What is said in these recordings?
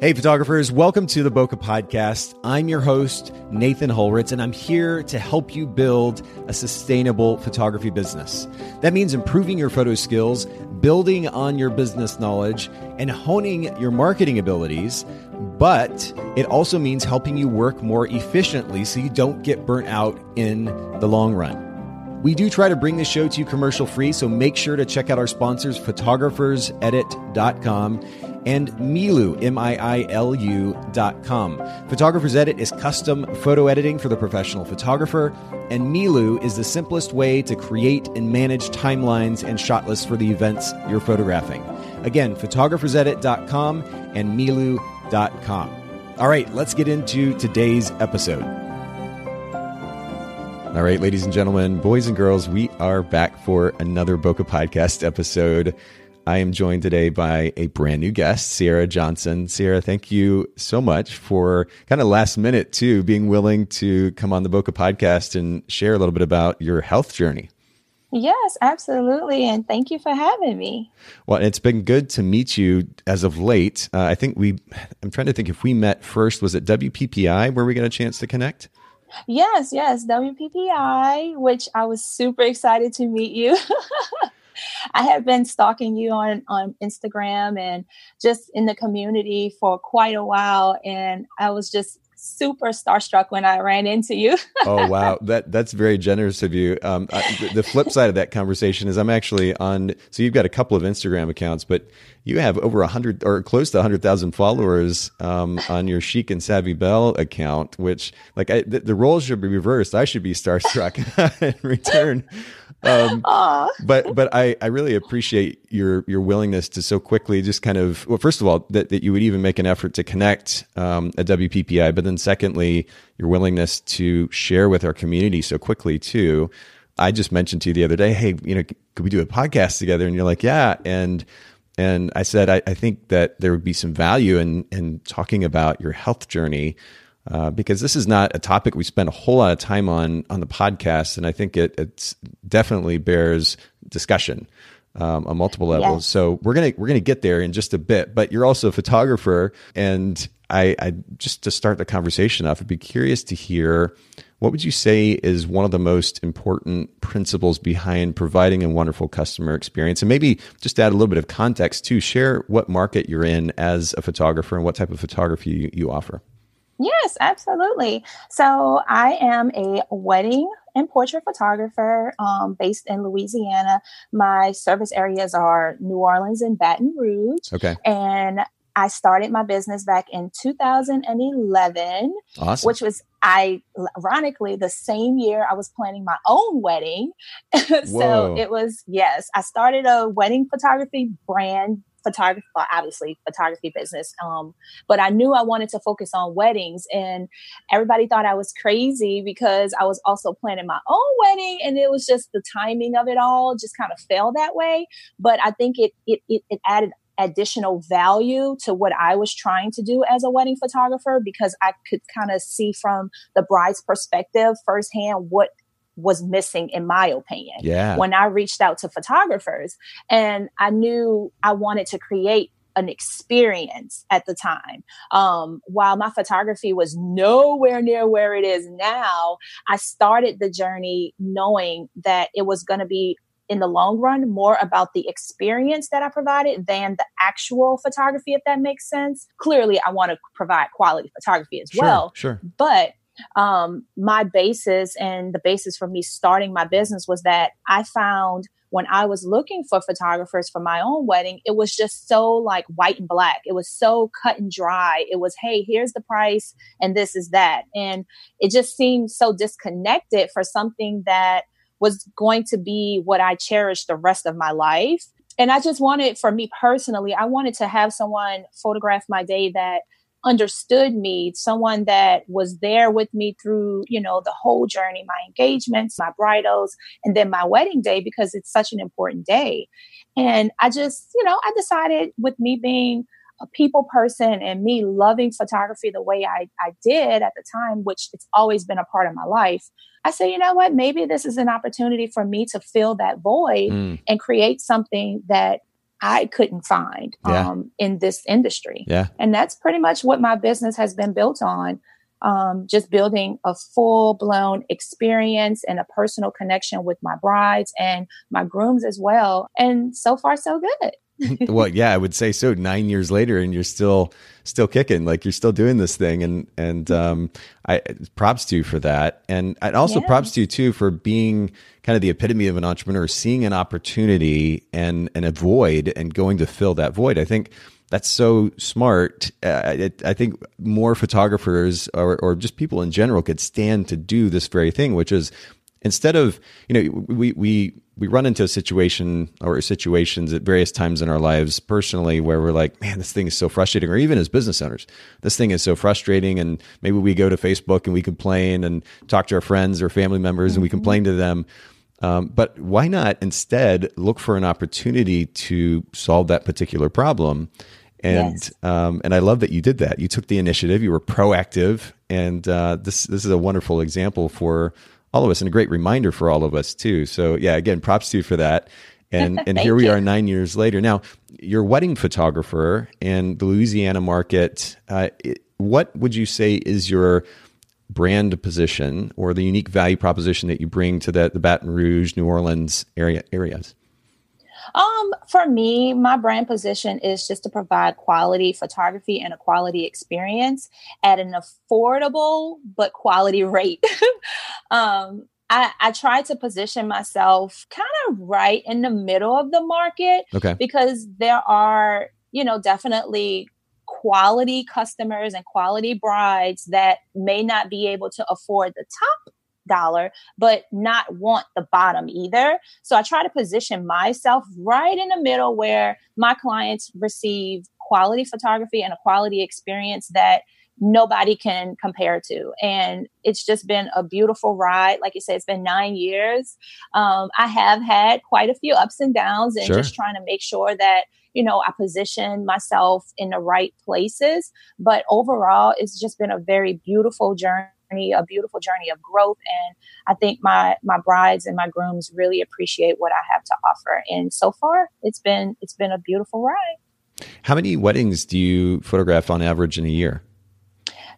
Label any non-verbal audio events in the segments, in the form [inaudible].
Hey, photographers, welcome to the Bokeh Podcast. I'm your host, Nathan Holritz, and I'm here to help you build a sustainable photography business. That means improving your photo skills, building on your business knowledge, and honing your marketing abilities. But it also means helping you work more efficiently so you don't get burnt out in the long run. We do try to bring the show to you commercial free, so make sure to check out our sponsors, photographersedit.com and Miilu, M I I L U dot com. Photographer's Edit is custom photo editing for the professional photographer, and Miilu is the simplest way to create and manage timelines and shot lists for the events you're photographing. Again, photographersedit.com and Miilu.com. All right, let's get into today's episode. All right, ladies and gentlemen, boys and girls, we are back for another Bokeh Podcast episode. I am joined today by a brand new guest, Sierra Johnson. Sierra, thank you so much for kind of last minute too, being willing to come on the Bokeh Podcast and share a little bit about your health journey. Yes, absolutely. And thank you for having me. Well, it's been good to meet you as of late. Uh, I think we, I'm trying to think if we met first, was it WPPI where we got a chance to connect? Yes, yes, WPPI, which I was super excited to meet you. [laughs] I have been stalking you on on Instagram and just in the community for quite a while, and I was just super starstruck when I ran into you. [laughs] oh wow, that that's very generous of you. Um, I, the, flip side of that conversation is I'm actually on. So you've got a couple of Instagram accounts, but you have over a hundred or close to a hundred thousand followers um, on your Chic and Savvy Belle account. Which, like, I, the, the roles should be reversed. I should be starstruck [laughs] in return. Um, [laughs] but but I, I really appreciate your your willingness to so quickly just kind of well first of all that, that you would even make an effort to connect um, at WPPI but then secondly your willingness to share with our community so quickly too. I just mentioned to you the other day, hey, you know, could we do a podcast together? And you're like, yeah, and and I said I, I think that there would be some value in in talking about your health journey uh, because this is not a topic we spend a whole lot of time on on the podcast, and I think it it's definitely bears discussion um, on multiple levels. So we're gonna we're gonna get there in just a bit. But you're also a photographer, and I, I just to start the conversation off, I'd be curious to hear what would you say is one of the most important principles behind providing a wonderful customer experience? And maybe just add a little bit of context to share what market you're in as a photographer and what type of photography you, you offer. Yes, absolutely. So I am a wedding and portrait photographer um, based in Louisiana. My service areas are New Orleans and Baton Rouge. Okay. And I started my business back in 2011, awesome. which was I ironically the same year I was planning my own wedding. [laughs] so it was yes, I started a wedding photography brand photography, obviously photography business. Um, but I knew I wanted to focus on weddings, and everybody thought I was crazy because I was also planning my own wedding, and it was just the timing of it all just kind of fell that way. But I think it it it, it added additional value to what I was trying to do as a wedding photographer because I could kind of see from the bride's perspective firsthand what was missing in my opinion yeah when i reached out to photographers and i knew i wanted to create an experience at the time. Um, while my photography was nowhere near where it is now, I started the journey knowing that it was going to be in the long run more about the experience that I provided than the actual photography, if that makes sense. Clearly, I want to provide quality photography as sure, well. Sure. But um, my basis and the basis for me starting my business was that I found when I was looking for photographers for my own wedding, it was just so like white and black. It was so cut and dry. It was, hey, here's the price and this is that. And it just seemed so disconnected for something that was going to be what I cherished the rest of my life. And I just wanted, for me personally, I wanted to have someone photograph my day that understood me, someone that was there with me through, you know, the whole journey, my engagements, my bridals, and then my wedding day because it's such an important day. And I just, you know, I decided with me being a people person and me loving photography the way I, I did at the time, which it's always been a part of my life, I said, you know what, maybe this is an opportunity for me to fill that void mm. and create something that I couldn't find Yeah. um, in this industry. Yeah. And that's pretty much what my business has been built on. Um, just building a full blown experience and a personal connection with my brides and my grooms as well. And so far, so good. [laughs] well, yeah, I would say so. Nine years later, and you're still still kicking, like you're still doing this thing, and and um, I props to you for that, and and also Yeah. props to you too for being kind of the epitome of an entrepreneur, seeing an opportunity and and a void, and going to fill that void. I think that's so smart. Uh, it, I think more photographers or or just people in general could stand to do this very thing, which is instead of you know we we we run into a situation or situations at various times in our lives personally where we're like man this thing is so frustrating or even as business owners this thing is so frustrating and maybe we go to facebook and we complain and talk to our friends or family members and we complain to them um, but why not instead look for an opportunity to solve that particular problem and Yes. um, and I love that you did that. You took the initiative. You were proactive, and uh, this this is a wonderful example for all of us, and a great reminder for all of us too. So yeah, again, props to you for that. And [laughs] and here we you. are nine years later. Now you're a wedding photographer in the Louisiana market. Uh, it, what would you say is your brand position or the unique value proposition that you bring to the, the Baton Rouge, New Orleans area areas? Um, for me, my brand position is just to provide quality photography and a quality experience at an affordable but quality rate. [laughs] um, I, I try to position myself kind of right in the middle of the market Okay. because there are, you know, definitely quality customers and quality brides that may not be able to afford the top dollar, but not want the bottom either. So I try to position myself right in the middle where my clients receive quality photography and a quality experience that nobody can compare to. And it's just been a beautiful ride. Like you said, it's been nine years. Um, I have had quite a few ups and downs and Sure. just trying to make sure that, you know, I position myself in the right places. But overall, it's just been a very beautiful journey, a beautiful journey of growth. And I think my my brides and my grooms really appreciate what I have to offer. And so far, it's been it's been a beautiful ride. How many weddings do you photograph on average in a year?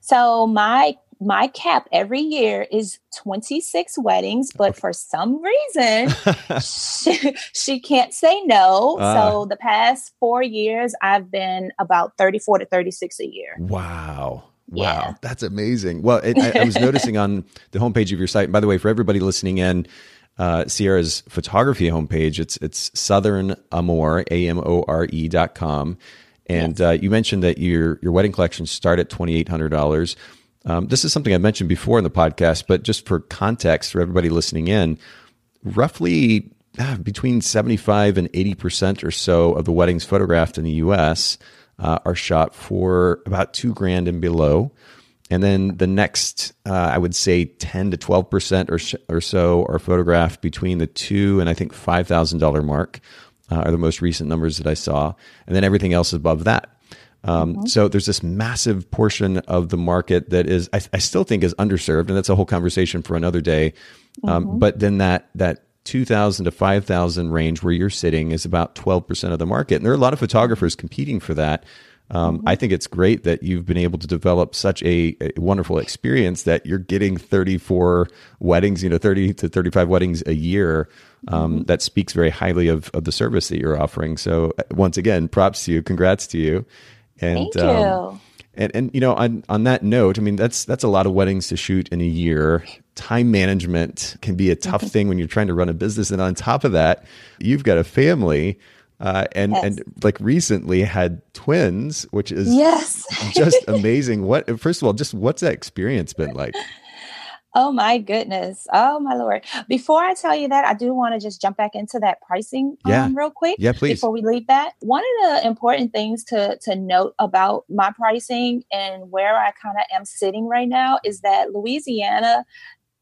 So my my cap every year is 26 weddings, but for some reason [laughs] she, she can't say no. Ah. so the past 4 years I've been about 34 to 36 a year. Wow. Wow. Yeah. That's amazing. Well, it, I, I was [laughs] noticing on the homepage of your site, and by the way, for everybody listening in, uh, Sierra's photography homepage, it's, it's Southern Amore, A-M-O-R-E E dot com. And uh, you mentioned that your, your wedding collections start at $2,800. Um, this is something I mentioned before in the podcast, but just for context for everybody listening in, roughly ah, between 75 and 80% or so of the weddings photographed in the US uh, are shot for about two grand and below. And then the next, uh, I would say 10 to 12% or, sh- or so are photographed between the two and I think $5,000 mark uh, are the most recent numbers that I saw. And then everything else is above that. Um, So there's this massive portion of the market that is, I, I still think, is underserved, and that's a whole conversation for another day. Um, But then that that 2,000 to 5,000 range where you're sitting is about 12 percent of the market, and there are a lot of photographers competing for that. Um, I think it's great that you've been able to develop such a, a wonderful experience that you're getting 34 weddings, you know, 30 to 35 weddings a year. Um, That speaks very highly of, of the service that you're offering. So uh, once again, props to you, congrats to you. And, Thank you. um, and and you know, on on that note, I mean that's that's a lot of weddings to shoot in a year. Time management can be a tough thing when you're trying to run a business, and on top of that, you've got a family, uh, and Yes. and like recently had twins, which is Yes. just [laughs] amazing. What first of all, just what's that experience been like? Oh my goodness. Oh my lord. Before I tell you that, I do want to just jump back into that pricing Yeah. um, real quick. Yeah, please. Before we leave that, one of the important things to to note about my pricing and where I kind of am sitting right now is that Louisiana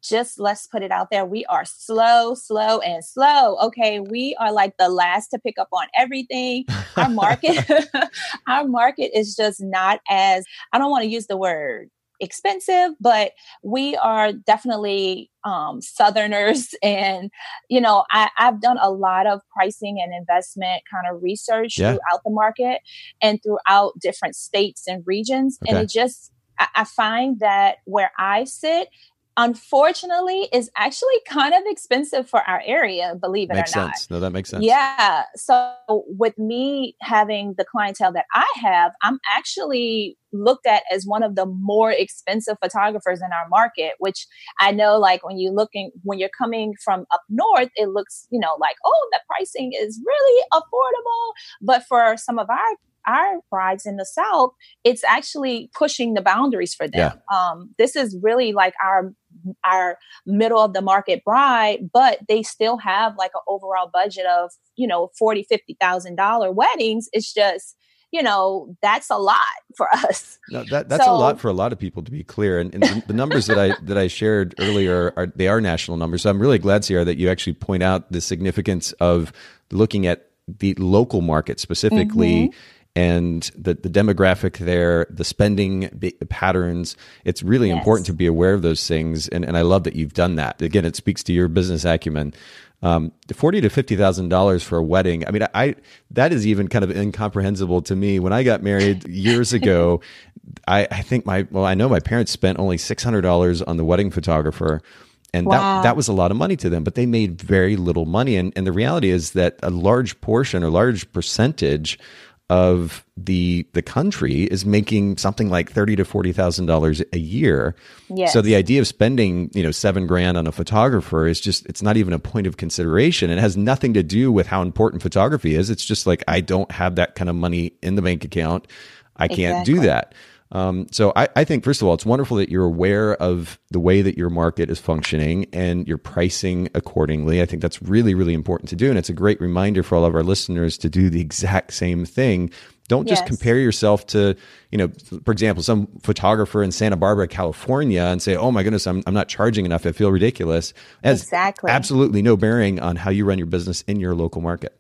just let's put it out there. We are slow, slow, and slow. Okay. We are like the last to pick up on everything. Our market, [laughs] [laughs] our market is just not as, I don't want to use the word expensive, but we are definitely um, Southerners. [laughs] And, you know, I, have done a lot of pricing and investment kind of research yeah. throughout the market and throughout different states and regions. Okay. And it just, I find that where I sit, unfortunately is actually kind of expensive for our area believe it makes or not. sense. no that makes sense. Yeah. So with me having the clientele that i have i'm actually looked at as one of the more expensive photographers in our market which i know like when you're looking when you're coming from up north it looks you know like oh the pricing is really affordable. But for some of our our brides in the South, it's actually pushing the boundaries for them. Yeah. Um, this is really like our our middle of the market bride, but they still have like an overall budget of you know forty fifty thousand dollar weddings. It's just you know that's a lot for [laughs] us. No, that, that's so, a lot for a lot of people to be clear. And, and the, the, numbers that I that I shared earlier are they are national numbers. So I'm really glad, Sierra, that you actually point out the significance of looking at the local market specifically. Mm-hmm and the, the demographic there, the spending patterns. It's really yes. important to be aware of those things. And, and I love that you've done that. Again, it speaks to your business acumen. Um, forty to fifty thousand dollars for a wedding. I mean, I that is even kind of incomprehensible to me. When I got married [laughs] years ago, I, I think my well, I know my parents spent only six hundred dollars on the wedding photographer and wow. that that was a lot of money to them but they made very little money and and the reality is that a large portion or large percentage of the the country is making something like thirty to forty thousand dollars a year. Yes. So the idea of spending you know seven grand on a photographer is just it's not even a point of consideration. It has nothing to do with how important photography is. It's just like I don't have that kind of money in the bank account. I can't exactly. do that. Um, so I, I, think first of all, it's wonderful that you're aware of the way that your market is functioning and you're pricing accordingly. I think that's really, really important to do. And it's a great reminder for all of our listeners to do the exact same thing. Don't just yes. compare yourself to, you know, for example, some photographer in Santa Barbara, California, and say, "Oh my goodness, I'm I'm not charging enough. I feel ridiculous." Has exactly absolutely no bearing on how you run your business in your local market.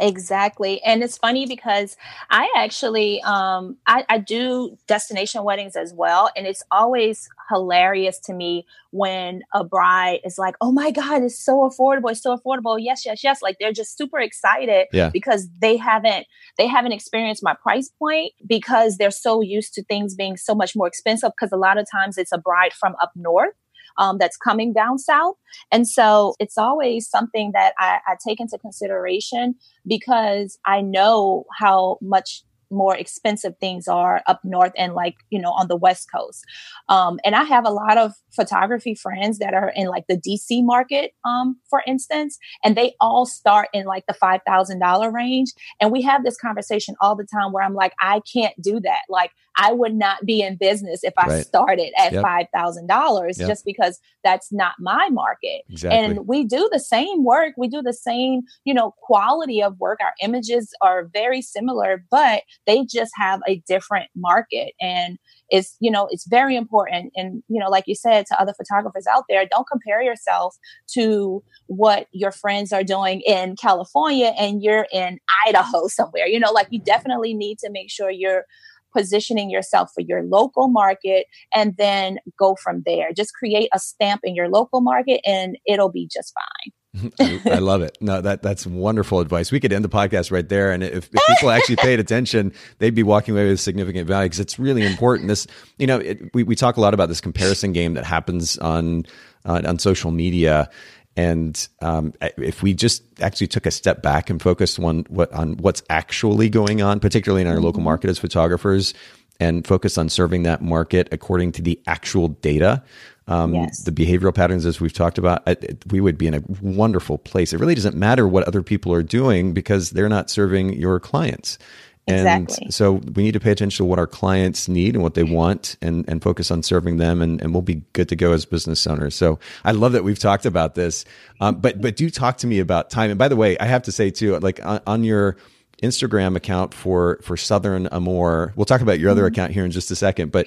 Exactly. And it's funny because I actually um I, I do destination weddings as well. And it's always hilarious to me when a bride is like, Oh my God, it's so affordable, it's so affordable. Yes, yes, yes. Like they're just super excited yeah. because they haven't they haven't experienced my price point because they're so used to things being so much more expensive because a lot of times it's a bride from up north um, that's coming down south. And so it's always something that I, I take into consideration because I know how much more expensive things are up north and like you know on the west coast. Um, and i have a lot of photography friends that are in like the dc market um, for instance and they all start in like the $5000 range. And we have this conversation all the time where i'm like i can't do that. Like I would not be in business if I right. started at yep. $5,000 yep. just because that's not my market. Exactly. And we do the same work. We do the same, you know, quality of work. Our images are very similar, but they just have a different market. And it's, you know, it's very important. And, you know, like you said to other photographers out there, don't compare yourself to what your friends are doing in California and you're in Idaho somewhere. You know, like you definitely need to make sure you're positioning yourself for your local market and then go from there. Just create a stamp in your local market and it'll be just fine. [laughs] I love it. No, that that's wonderful advice. We could end the podcast right there, and if, if people actually paid attention, they'd be walking away with significant value because it's really important. This, you know, it, we we talk a lot about this comparison game that happens on uh, on social media, and um, if we just actually took a step back and focused on what on what's actually going on, particularly in our mm-hmm. local market as photographers, and focus on serving that market according to the actual data, um, yes. the behavioral patterns as we've talked about, it, we would be in a wonderful place. It really doesn't matter what other people are doing because they're not serving your clients. And exactly. so we need to pay attention to what our clients need and what they want and, and focus on serving them and, and we'll be good to go as business owners. So I love that we've talked about this. Um, but, but do talk to me about time. And by the way, I have to say too, like on, on your Instagram account for, for Southern Amore, we'll talk about your other mm-hmm. account here in just a second, but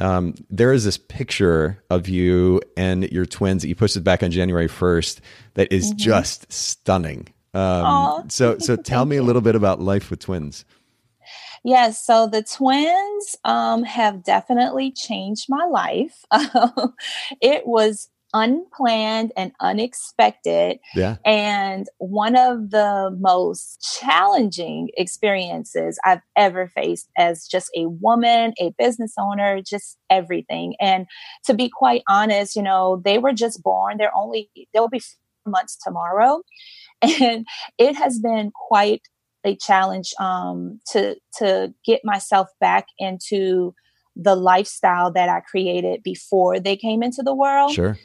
um, there is this picture of you and your twins that you posted back on January 1st that is mm-hmm. just stunning. Um, so, so [laughs] tell me a little bit about life with twins. Yes, so the twins um, have definitely changed my life. [laughs] it was unplanned and unexpected. Yeah. And one of the most challenging experiences I've ever faced as just a woman, a business owner, just everything. And to be quite honest, you know, they were just born. They're only, they'll be four months tomorrow. [laughs] And it has been quite a challenge um, to to get myself back into the lifestyle that I created before they came into the world. Sure.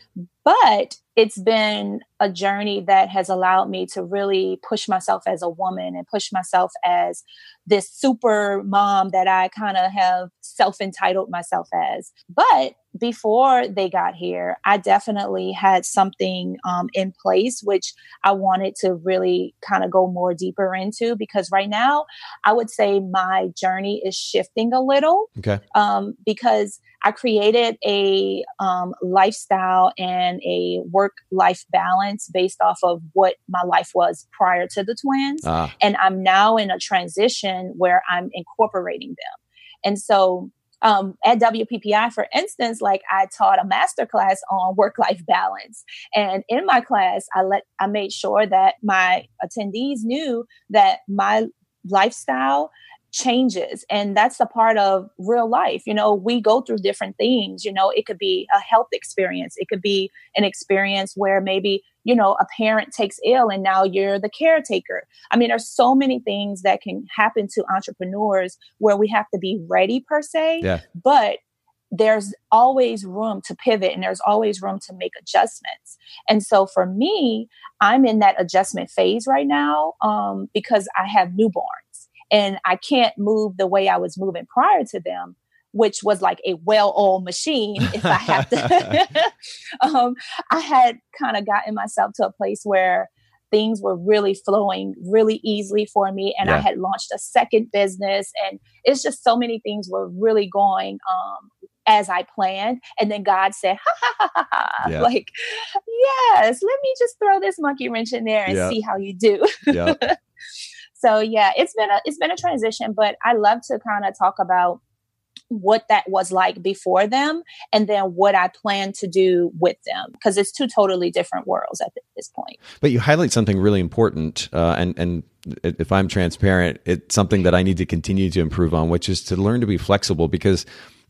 But it's been a journey that has allowed me to really push myself as a woman and push myself as this super mom that I kind of have self entitled myself as. But before they got here, I definitely had something um, in place which I wanted to really kind of go more deeper into because right now I would say my journey is shifting a little. Okay. Um, because I created a um, lifestyle and a work life balance based off of what my life was prior to the twins. Ah. And I'm now in a transition where I'm incorporating them. And so um, at WPPI, for instance, like I taught a master class on work life balance. And in my class, I let, I made sure that my attendees knew that my lifestyle changes and that's a part of real life you know we go through different things you know it could be a health experience it could be an experience where maybe you know a parent takes ill and now you're the caretaker i mean there's so many things that can happen to entrepreneurs where we have to be ready per se yeah. but there's always room to pivot and there's always room to make adjustments. And so for me, I'm in that adjustment phase right now um, because I have newborns and I can't move the way I was moving prior to them which was like a well-oiled machine if i have to [laughs] [laughs] um, i had kind of gotten myself to a place where things were really flowing really easily for me and yeah. i had launched a second business and it's just so many things were really going um, as i planned and then god said ha ha ha ha, ha. Yeah. like yes let me just throw this monkey wrench in there and yeah. see how you do [laughs] so yeah, it's been a it's been a transition, but I love to kind of talk about what that was like before them and then what I plan to do with them because it's two totally different worlds at this point. But you highlight something really important, uh, and and if I'm transparent, it's something that I need to continue to improve on, which is to learn to be flexible because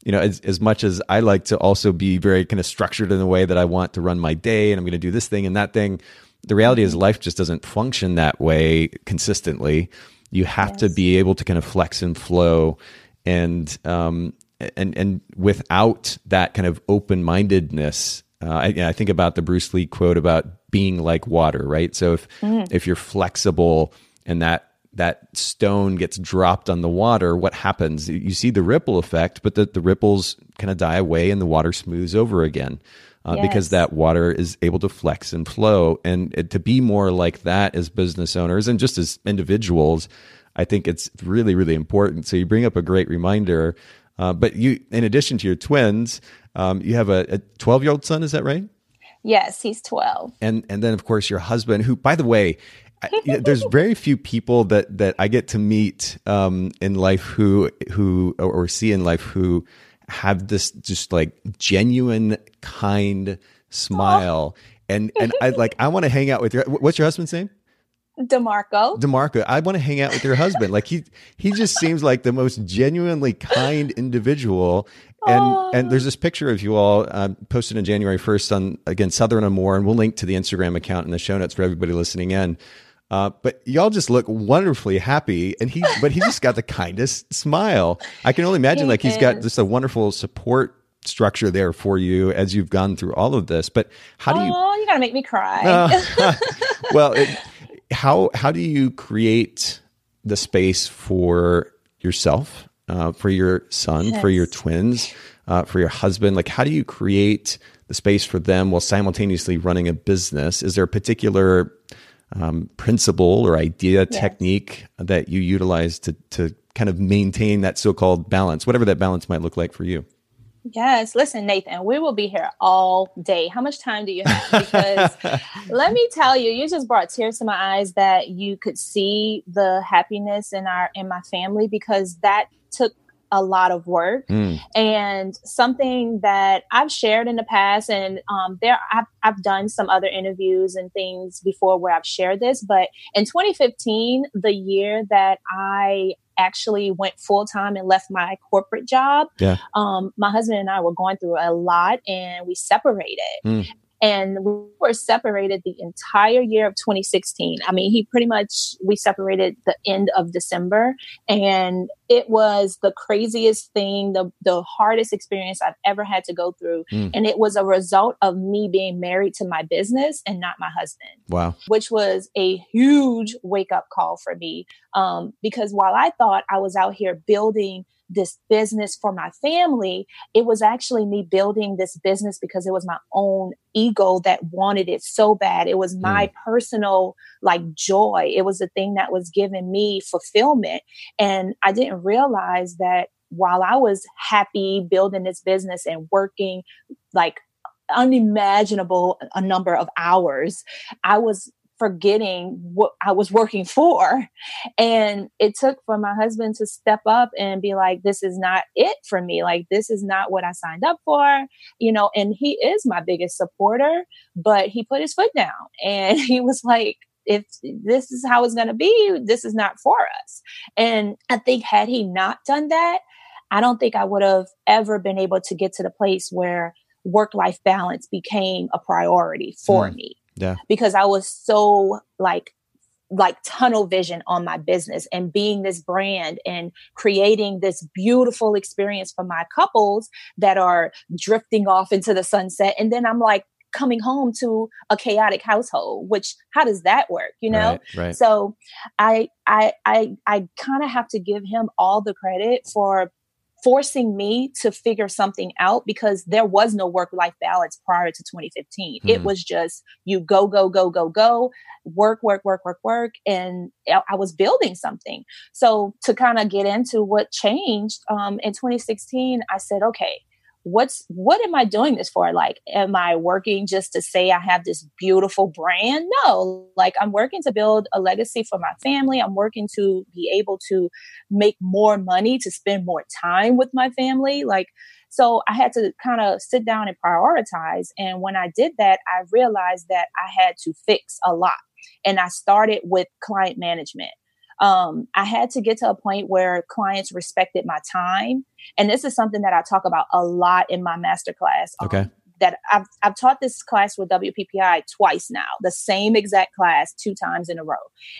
you know, as, as much as I like to also be very kind of structured in the way that I want to run my day and I'm going to do this thing and that thing, the reality is life just doesn't function that way consistently. You have yes. to be able to kind of flex and flow, and um, and and without that kind of open mindedness, uh, I, I, think about the Bruce Lee quote about being like water, right? So if mm. if you're flexible and that that stone gets dropped on the water, what happens? You see the ripple effect, but the, the ripples kind of die away and the water smooths over again uh, yes. because that water is able to flex and flow. And to be more like that as business owners and just as individuals, I think it's really, really important. So you bring up a great reminder. Uh, but you, in addition to your twins, um, you have a 12 year old son, is that right? Yes, he's 12. And, and then, of course, your husband, who, by the way, I, you know, there's very few people that that I get to meet um, in life who who or see in life who have this just like genuine, kind smile. Aww. And and I like I want to hang out with your what's your husband's name? DeMarco. DeMarco, I want to hang out with your husband. Like he he just seems like the most genuinely kind individual. And Aww. and there's this picture of you all um, posted on January 1st on again Southern Amore, and we'll link to the Instagram account in the show notes for everybody listening in. Uh, but y'all just look wonderfully happy, and he, but he just got the kindest smile. I can only imagine, he like he's got just a wonderful support structure there for you as you've gone through all of this. But how do you? Oh, you gotta make me cry. Uh, [laughs] [laughs] well, it, how how do you create the space for yourself, uh, for your son, yes. for your twins, uh, for your husband? Like, how do you create the space for them while simultaneously running a business? Is there a particular um, principle or idea, yes. technique that you utilize to to kind of maintain that so-called balance, whatever that balance might look like for you? Yes, listen, Nathan, we will be here all day. How much time do you have? [laughs] Because let me tell you, you just brought tears to my eyes that you could see the happiness in our in my family because that took a lot of work mm. and something that I've shared in the past. And um, there, I've, I've done some other interviews and things before where I've shared this. But in 2015, the year that I actually went full time and left my corporate job, yeah. um, my husband and I were going through a lot and we separated. Mm. And we were separated the entire year of 2016. I mean, he pretty much, we separated the end of December and it was the craziest thing, the, the hardest experience I've ever had to go through. Mm. And it was a result of me being married to my business and not my husband. Wow. Which was a huge wake up call for me. Um, because while I thought I was out here building this business for my family, it was actually me building this business because it was my own ego that wanted it so bad. It was my mm. personal like joy. It was the thing that was giving me fulfillment. And I didn't realize that while I was happy building this business and working like unimaginable a number of hours, I was forgetting what I was working for. And it took for my husband to step up and be like, this is not it for me. Like, this is not what I signed up for, you know, and he is my biggest supporter, but he put his foot down [laughs] and he was like, if this is how it's going to be, this is not for us. And I think had he not done that, I don't think I would have ever been able to get to the place where work life balance became a priority for mm. me. Yeah. Because I was so like like tunnel vision on my business and being this brand and creating this beautiful experience for my couples that are drifting off into the sunset and then I'm like coming home to a chaotic household which how does that work you know right, right. so i i i, I kind of have to give him all the credit for forcing me to figure something out because there was no work life balance prior to 2015. Mm-hmm. It was just you go, go, go, go, go, work, work, work, work, work. And I was building something. So to kind of get into what changed um, in 2016, I said, okay, what's what am i doing this for? Like am i working just to say i have this beautiful brand? No like i'm working to build a legacy for my family. I'm working to be able to make more money to spend more time with my family. Like so i had to kind of sit down and prioritize. And when i did that i realized that i had to fix a lot. And i started with client management um, I had to get to a point where clients respected my time. And this is something that I talk about a lot in my masterclass. Um, okay. That I've, I've taught this class with WPPI twice now, the same exact class two times in a row.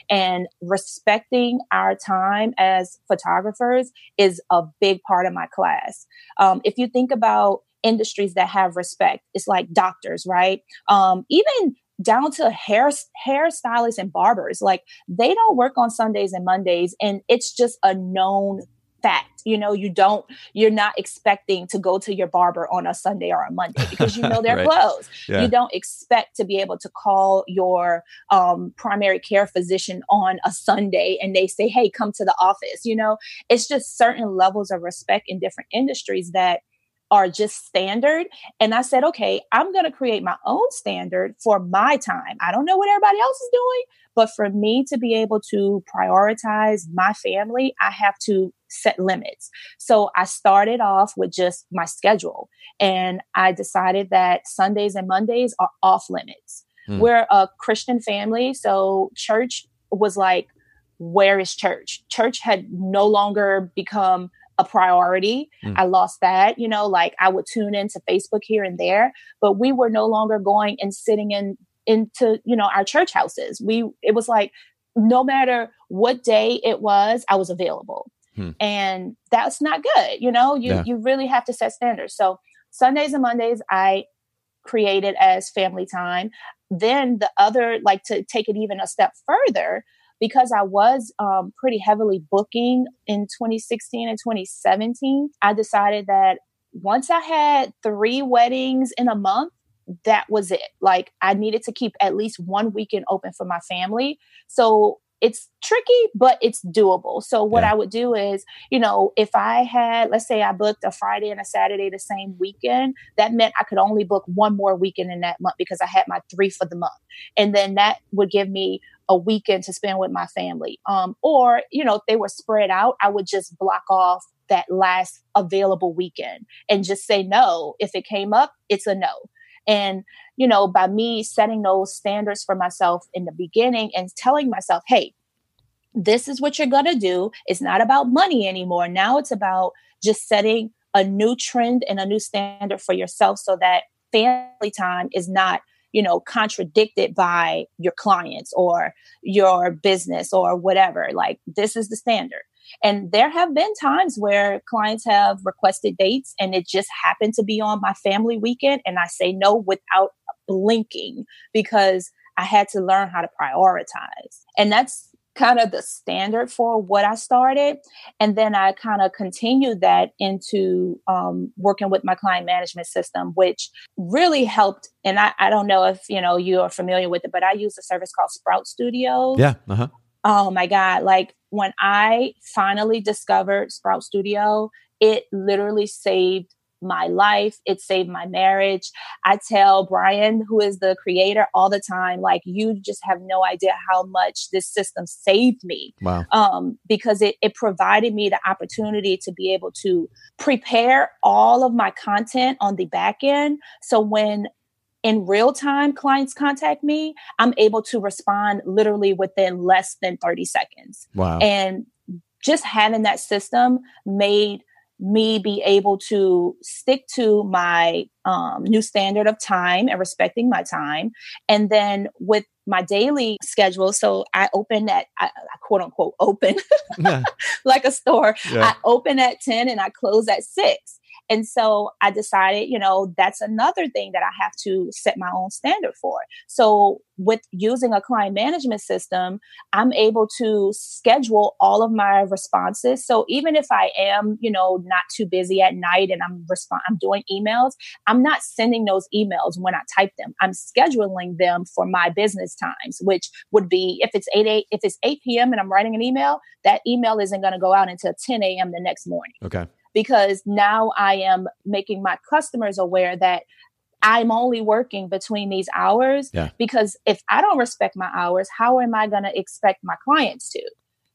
And respecting our time as photographers is a big part of my class. Um, if you think about industries that have respect, it's like doctors, right? Um, even down to hair hairstylists and barbers. Like they don't work on Sundays and Mondays, and it's just a known fact. You know, you don't, you're not expecting to go to your barber on a Sunday or a Monday because you know [laughs] they're right. closed. Yeah. You don't expect to be able to call your um, primary care physician on a Sunday and they say, hey, come to the office. You know, it's just certain levels of respect in different industries that are just standard. And I said, okay, I'm going to create my own standard for my time. I don't know what everybody else is doing, but for me to be able to prioritize my family, I have to set limits. So I started off with just my schedule and I decided that Sundays and Mondays are off limits. Hmm. We're a Christian family. So church was like, where is church? Church had no longer become a priority. Mm. I lost that, you know, like I would tune into Facebook here and there, but we were no longer going and sitting in into, you know, our church houses. We it was like no matter what day it was, I was available. Hmm. And that's not good, you know, you yeah. you really have to set standards. So Sundays and Mondays I created as family time. Then the other like to take it even a step further, because I was um, pretty heavily booking in 2016 and 2017, I decided that once I had three weddings in a month, that was it. Like I needed to keep at least one weekend open for my family. So it's tricky, but it's doable. So what yeah. I would do is, you know, if I had, let's say I booked a Friday and a Saturday the same weekend, that meant I could only book one more weekend in that month because I had my three for the month. And then that would give me a weekend to spend with my family. Um, or, you know, if they were spread out, I would just block off that last available weekend and just say no. If it came up, it's a no. And, you know, by me setting those standards for myself in the beginning and telling myself, hey, this is what you're going to do. It's not about money anymore. Now it's about just setting a new trend and a new standard for yourself so that family time is not you know contradicted by your clients or your business or whatever like this is the standard and there have been times where clients have requested dates and it just happened to be on my family weekend. And I say no without blinking because I had to learn how to prioritize. And that's kind of the standard for what I started. And then I kind of continued that into um, working with my client management system, which really helped. And I, I, don't know if, you know, you are familiar with it, but I use a service called Sprout Studio. Yeah. Uh-huh. Oh my God. Like when I finally discovered Sprout Studio, it literally saved my life. It saved my marriage. I tell Brian, who is the creator, all the time, like, you just have no idea how much this system saved me. Wow. Um, because it, it provided me the opportunity to be able to prepare all of my content on the back end. So when in real time clients contact me, I'm able to respond literally within less than 30 seconds. Wow. And just having that system made me be able to stick to my um, new standard of time and respecting my time. And then with my daily schedule, so I open at, I, I quote unquote, open [laughs] like a store. Yeah. I open at 10 and I close at 6. And so I decided, you know, that's another thing that I have to set my own standard for. So with using a client management system, I'm able to schedule all of my responses. So even if I am, you know, not too busy at night and I'm respond I'm doing emails, I'm not sending those emails when I type them. I'm scheduling them for my business times, which would be if it's 8 8 if it's 8 p.m. and I'm writing an email, that email isn't going to go out until 10 a.m. the next morning. Okay because now I am making my customers aware that I'm only working between these hours. Yeah. Because if I don't respect my hours, how am I going to expect my clients to?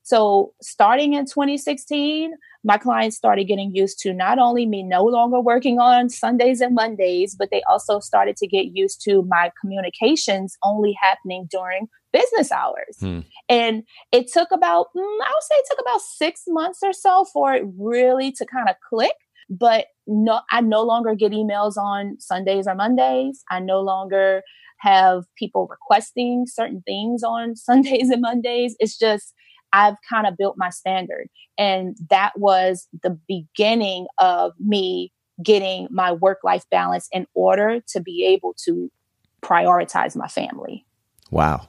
So, starting in 2016, my clients started getting used to not only me no longer working on Sundays and Mondays, but they also started to get used to my communications only happening during business hours. Hmm. And it took about, mm, I would say it took about six months or so for it really to kind of click. But no, I no longer get emails on Sundays or Mondays. I no longer have people requesting certain things on [laughs] Sundays and Mondays. It's just, I've kind of built my standard. And that was the beginning of me getting my work life balance in order to be able to prioritize my family. Wow.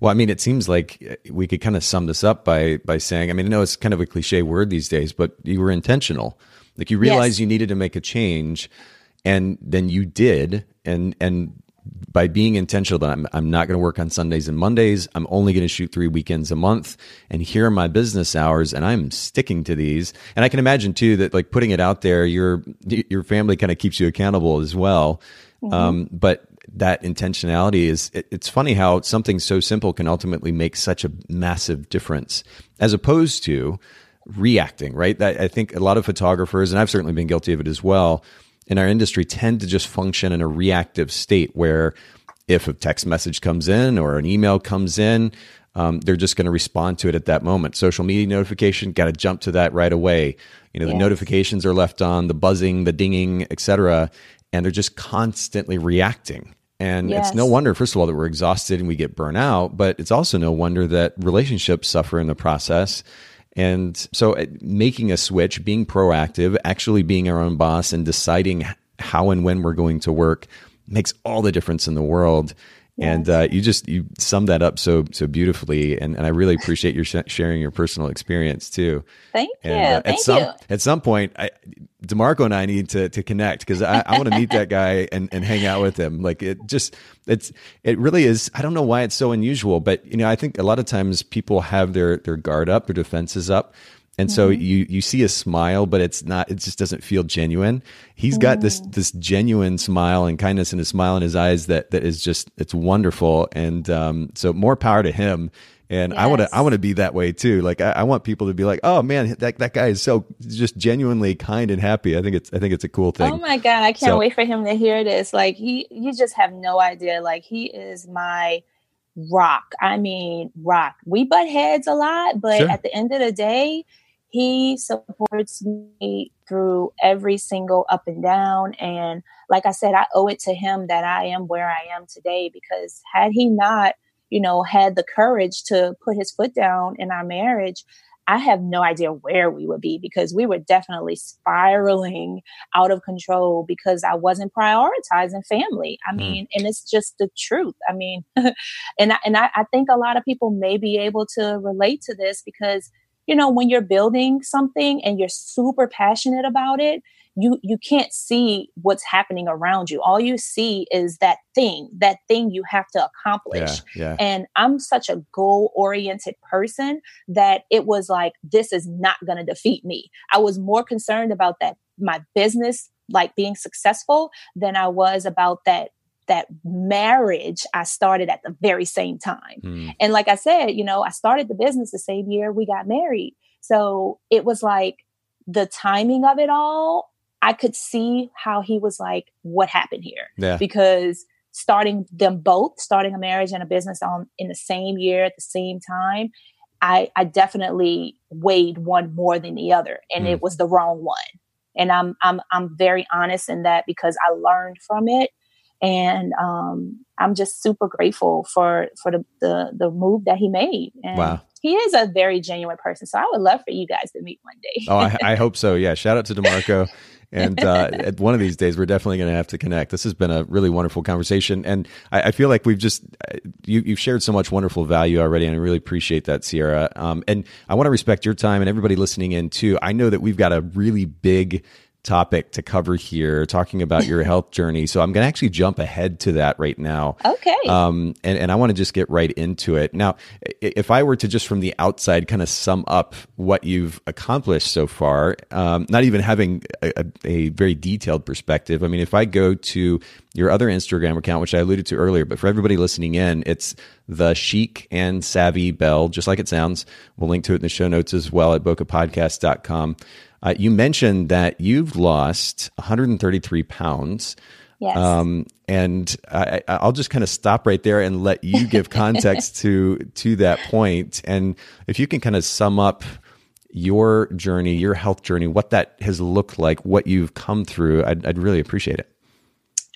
Well, I mean, it seems like uh, we could kind of sum this up by by saying, I mean, I know it's kind of a cliche word these days, but you were intentional. Like you realized yes. you needed to make a change, and then you did, and and by being intentional that I'm, I'm not going to work on Sundays and Mondays. I'm only going to shoot three weekends a month. And here are my business hours and I'm sticking to these. And I can imagine too that like putting it out there, your, your family kind of keeps you accountable as well. Mm-hmm. Um, but that intentionality is, it, it's funny how something so simple can ultimately make such a massive difference as opposed to reacting, right? That, I think a lot of photographers, and I've certainly been guilty of it as well, in our industry tend to just function in a reactive state where if a text message comes in or an email comes in, um, they're just going to respond to it at that moment. Social media notification, got to jump to that right away. You know, the notifications are left on, the buzzing, the dinging, etc., and they're just constantly reacting. And yes. it's no wonder, first of all, that we're exhausted and we get burnt out, but it's also no wonder that relationships suffer in the process and so uh, making a switch, being proactive, actually being our own boss and deciding how and when we're going to work makes all the difference in the world. And uh, you just you summed that up so so beautifully, and, and I really appreciate your sh- sharing your personal experience too. Thank and, you. Uh, Thank at some you. at some point, I, Demarco and I need to to connect because I, I want to meet that guy and, and hang out with him. Like it just it's it really is. I don't know why it's so unusual, but you know I think a lot of times people have their their guard up, their defenses up. And so mm-hmm. you you see a smile, but it's not. It just doesn't feel genuine. He's got mm. this this genuine smile and kindness and a smile in his eyes that that is just it's wonderful. And um, so more power to him. And yes. I want to, I want to be that way too. Like I, I, want people to be like, oh man, that, that guy is so just genuinely kind and happy. I think it's, I think it's a cool thing. Oh my God. I can't so, wait for him to hear this. Like he, you just have no idea. Like he is my rock. I mean, rock. We butt heads a lot, but sure. at the end of the day, he supports me through every single up and down. And like I said, I owe it to him that I am where I am today because had he not, you know, had the courage to put his foot down in our marriage, I have no idea where we would be because we were definitely spiraling out of control because I wasn't prioritizing family. I mm. mean, and it's just the truth. I mean, [laughs] and I, and I, I think a lot of people may be able to relate to this because you know when you're building something and you're super passionate about it you you can't see what's happening around you all you see is that thing that thing you have to accomplish yeah, yeah. and i'm such a goal oriented person that it was like this is not going to defeat me i was more concerned about that my business like being successful than i was about that that marriage I started at the very same time. Mm. And like I said, you know, I started the business the same year we got married. So it was like the timing of it all I could see how he was like, what happened here? Yeah. Because starting them both, starting a marriage and a business on in the same year at the same time, I, I definitely weighed one more than the other, and mm. it was the wrong one. And I'm I'm I'm very honest in that because I learned from it, and um, I'm just super grateful for for the, the the move that he made. And wow. He is a very genuine person, so I would love for you guys to meet one day. oh, I, I, [laughs] hope so. Yeah, shout out to Demarco. And uh, one of these days, we're definitely going to have to connect. This has been a really wonderful conversation, and I, I feel like we've just you, have shared so much wonderful value already, and I really appreciate that, Sierra. Um, and I want to respect your time and everybody listening in too. I know that we've got a really big topic to cover here, talking about your health journey. So I'm going to actually jump ahead to that right now. Okay. Um, and, and I want to just get right into it. Now, if I were to just from the outside kind of sum up what you've accomplished so far, um, not even having a, a, very detailed perspective, I mean, if I go to your other Instagram account, which I alluded to earlier, but for everybody listening in, it's the chic and savvy belle, just like it sounds. We'll link to it in the show notes as well at bokehpodcast.com. Uh, you mentioned that you've lost 133 pounds. Yes. Um, and I, will just kind of stop right there and let you give [laughs] context to to that point. And if you can kind of sum up your journey, your health journey, what that has looked like, what you've come through, I'd, I'd really appreciate it.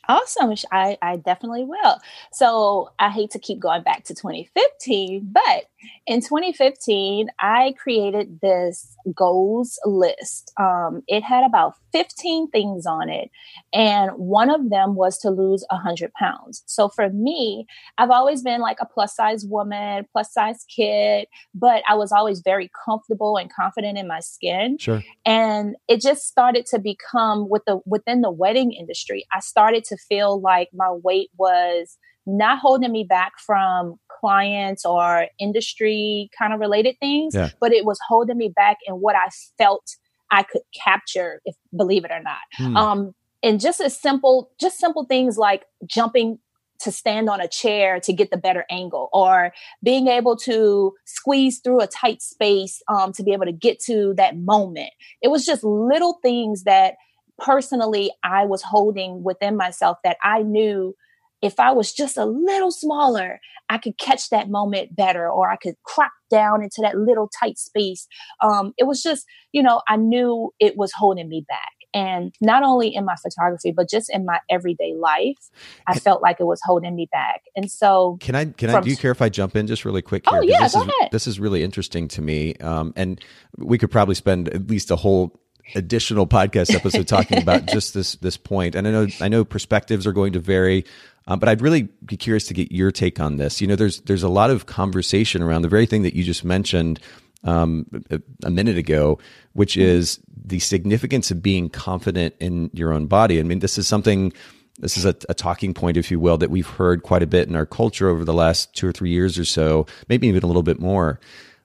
Awesome. I, I definitely will. So I hate to keep going back to 2015, but in 2015, I created this goals list. Um, it had about 15 things on it, and one of them was to lose 100 pounds. So for me, I've always been like a plus size woman, plus size kid, but I was always very comfortable and confident in my skin. Sure. And it just started to become with the within the wedding industry. I started to feel like my weight was not holding me back from clients or industry kind of related things, yeah. but it was holding me back in what I felt I could capture, if believe it or not. Hmm. Um, and just as simple, just simple things like jumping to stand on a chair to get the better angle or being able to squeeze through a tight space um, to be able to get to that moment. It was just little things that personally I was holding within myself that I knew if I was just a little smaller, I could catch that moment better or I could crop down into that little tight space. Um, it was just, you know, I knew it was holding me back. And not only in my photography, but just in my everyday life, I felt like it was holding me back. And so, can I? Can I? Do you care if I jump in just really quick? Here? Oh yeah, this go is, ahead. This is really interesting to me, um, and we could probably spend at least a whole additional podcast episode talking about [laughs] just this this point. And I know I know perspectives are going to vary um, but I'd really be curious to get your take on this. You know, there's there's a lot of conversation around the very thing that you just mentioned um, a, a minute ago, which is the significance of being confident in your own body. I mean, this is something this is a, a, talking point, if you will, that we've heard quite a bit in our culture over the last two or three years or so, maybe even a little bit more.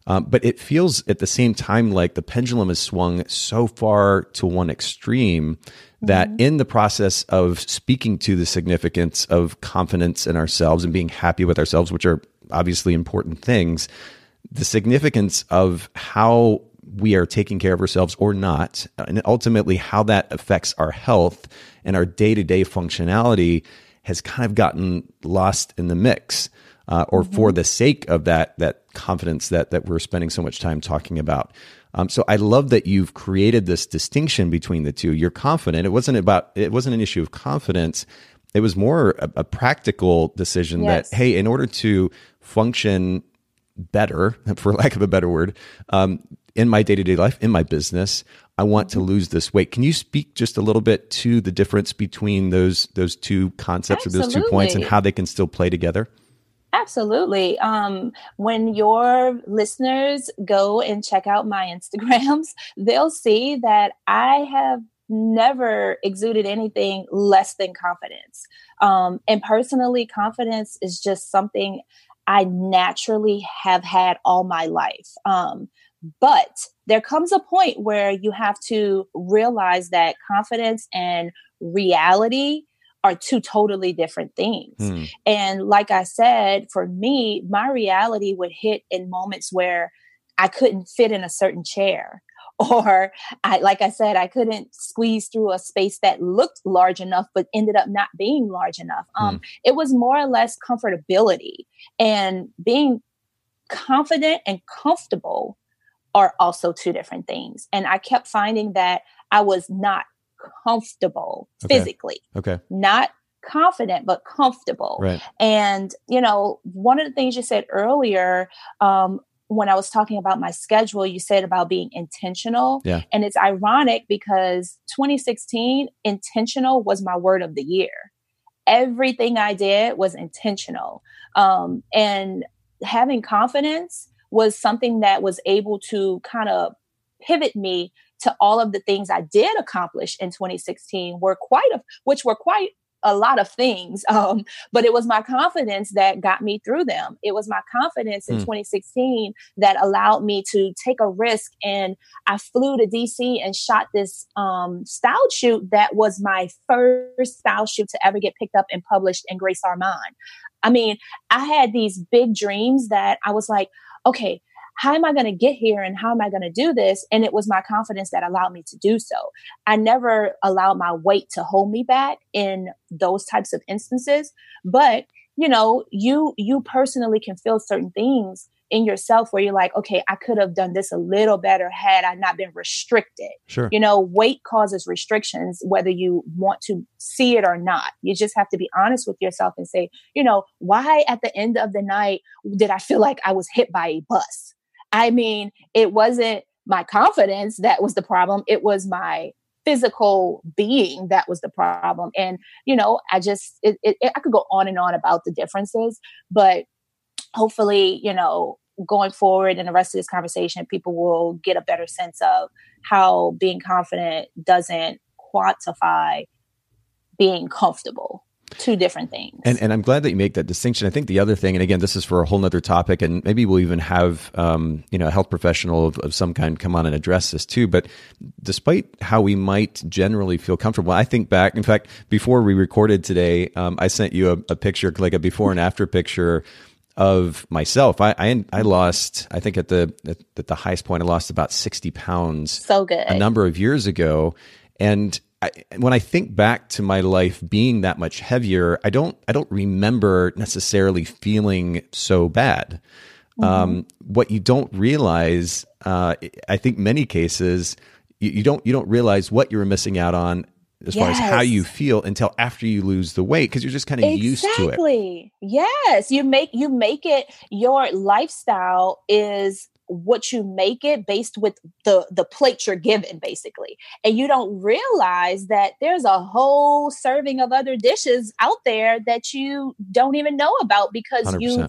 Um, but it feels at the same time like the pendulum has swung so far to one extreme that mm-hmm. in the process of speaking to the significance of confidence in ourselves and being happy with ourselves, which are obviously important things, the significance of how we are taking care of ourselves or not, and ultimately how that affects our health and our day to day functionality has kind of gotten lost in the mix. Uh, or mm-hmm. for the sake of that that confidence that that we're spending so much time talking about. Um, so I love that you've created this distinction between the two. You're confident. It wasn't about. It wasn't an issue of confidence. It was more a, a practical decision yes. that hey, in order to function better, [laughs] for lack of a better word, um, in my day to day life, in my business, I want to lose this weight. Can you speak just a little bit to the difference between those those two concepts Absolutely. or those two points and how they can still play together? Absolutely. Um, when your listeners go and check out my Instagrams, [laughs] they'll see that I have never exuded anything less than confidence. Um, and personally, confidence is just something I naturally have had all my life. Um, but there comes a point where you have to realize that confidence and reality are two totally different things. Hmm. And like I said, for me, my reality would hit in moments where I couldn't fit in a certain chair. [laughs] Or I like I said, I couldn't squeeze through a space that looked large enough but ended up not being large enough. Um, hmm. it was more or less comfortability and being confident and comfortable are also two different things. And I kept finding that I was not comfortable okay. physically. Okay. Not confident, but comfortable. Right. And, you know, one of the things you said earlier, um, when I was talking about my schedule, you said about being intentional. Yeah. And it's ironic because 2016, intentional was my word of the year. Everything I did was intentional. Um, and having confidence was something that was able to kind of pivot me to all of the things I did accomplish in 2016 were quite a, which were quite a lot of things. [laughs] Um, but it was my confidence that got me through them. It was my confidence in mm. 2016 that allowed me to take a risk. And I flew to DC and shot this um, style shoot that was my first style shoot to ever get picked up and published in Grace Ormonde. I mean, I had these big dreams that I was like, okay, how am I going to get here and how am I going to do this? And it was my confidence that allowed me to do so. I never allowed my weight to hold me back in those types of instances. But, you know, you, you personally can feel certain things in yourself where you're like, okay, I could have done this a little better had I not been restricted. Sure. You know, weight causes restrictions, whether you want to see it or not. You just have to be honest with yourself and say, you know, why at the end of the night did I feel like I was hit by a bus? I mean, it wasn't my confidence that was the problem. It was my physical being that was the problem. And, you know, I just, it, it, I could go on and on about the differences, but hopefully, you know, going forward in the rest of this conversation, people will get a better sense of how being confident doesn't quantify being comfortable two different things. And, and I'm glad that you make that distinction. I think the other thing, and again, this is for a whole nother topic, and maybe we'll even have um, you know a health professional of, of, some kind come on and address this too. But despite how we might generally feel comfortable, I think back. In fact, before we recorded today, um, I sent you a, a picture, like a before and after picture of myself. I, I, I lost, I think at the at, the highest point, I lost about sixty pounds. So good. A number of years ago, and I, when I think back to my life being that much heavier, I don't I don't remember necessarily feeling so bad. Mm-hmm. Um, what you don't realize, uh, I think many cases you, you, don't you don't realize what you were missing out on as yes. far as how you feel until after you lose the weight because you're just kind of exactly. used to it. Exactly. Yes, you make you make it your lifestyle is what you make it based with the the plate you're given basically and you don't realize that there's a whole serving of other dishes out there that you don't even know about because you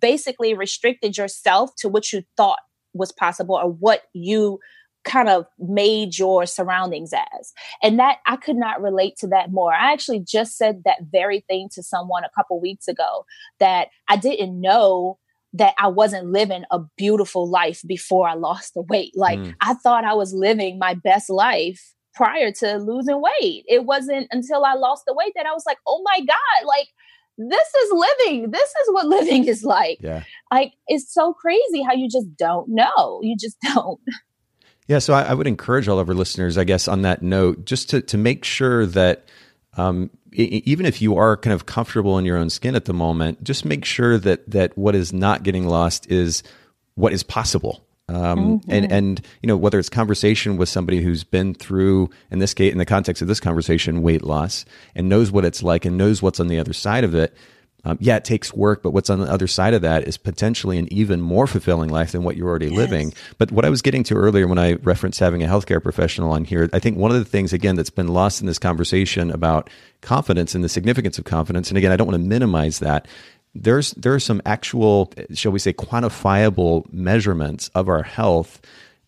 basically restricted yourself to what you thought was possible or what you kind of made your surroundings as. And that I could not relate to that more. I actually just said that very thing to someone a couple weeks ago that I didn't know that I wasn't living a beautiful life before I lost the weight. Like mm. I thought I was living my best life prior to losing weight. It wasn't until I lost the weight that I was like, "Oh my god, like this is living. This is what [laughs] living is like." Yeah. Like it's so crazy how you just don't know. You just [laughs] don't. Yeah, so I, I, would encourage all of our listeners, I guess, on that note, just to to make sure that um, I- even if you are kind of comfortable in your own skin at the moment, just make sure that that what is not getting lost is what is possible. Um, mm-hmm. and and you know whether it's conversation with somebody who's been through in this case in the context of this conversation weight loss and knows what it's like and knows what's on the other side of it um, yeah, it takes work, but what's on the other side of that is potentially an even more fulfilling life than what you're already yes. living. But what I was getting to earlier when I referenced having a healthcare professional on here, I think one of the things, again, that's been lost in this conversation about confidence and the significance of confidence, and again, I don't want to minimize that. There's there are some actual, shall we say, quantifiable measurements of our health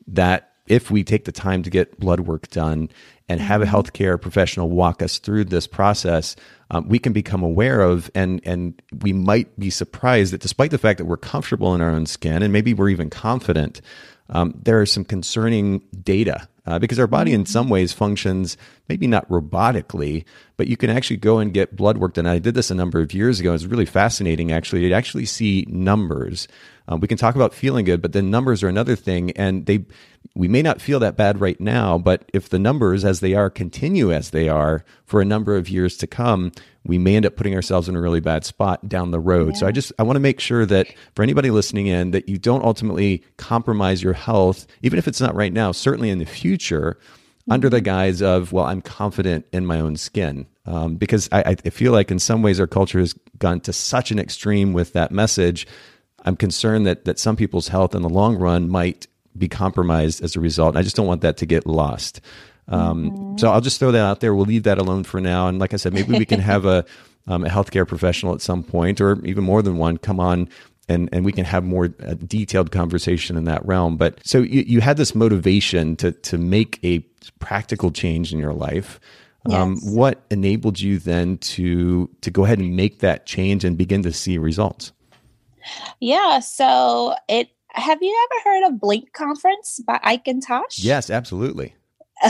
that if we take the time to get blood work done and have a mm-hmm. healthcare professional walk us through this process, um, we can become aware of, and and we might be surprised that despite the fact that we're comfortable in our own skin and maybe we're even confident, um, there are some concerning data uh, because our body in some ways functions maybe not robotically, but you can actually go and get blood work done. I did this a number of years ago. It's really fascinating, actually, to actually see numbers. Um, we can talk about feeling good, but then numbers are another thing, and they we may not feel that bad right now, but if the numbers as they are continue as they are for a number of years to come, we may end up putting ourselves in a really bad spot down the road. Yeah. So I just I want to make sure that for anybody listening in that you don't ultimately compromise your health, even if it's not right now, certainly in the future, mm-hmm. under the mm-hmm. guise of well, I'm confident in my own skin. Um, because I, I feel like in some ways our culture has gone to such an extreme with that message. I'm concerned that that some people's health in the long run might be compromised as a result. I just don't want that to get lost. Um, mm-hmm. So I'll just throw that out there. We'll leave that alone for now. And like I said, maybe we can have a, [laughs] um, a healthcare professional at some point, or even more than one, come on and and we can have more uh, detailed conversation in that realm. But so you, you had this motivation to to make a practical change in your life. Um, what enabled you then to to go ahead and make that change and begin to see results? Yeah, so it have you ever heard of Blink Conference by Ike and Tash? Yes, absolutely.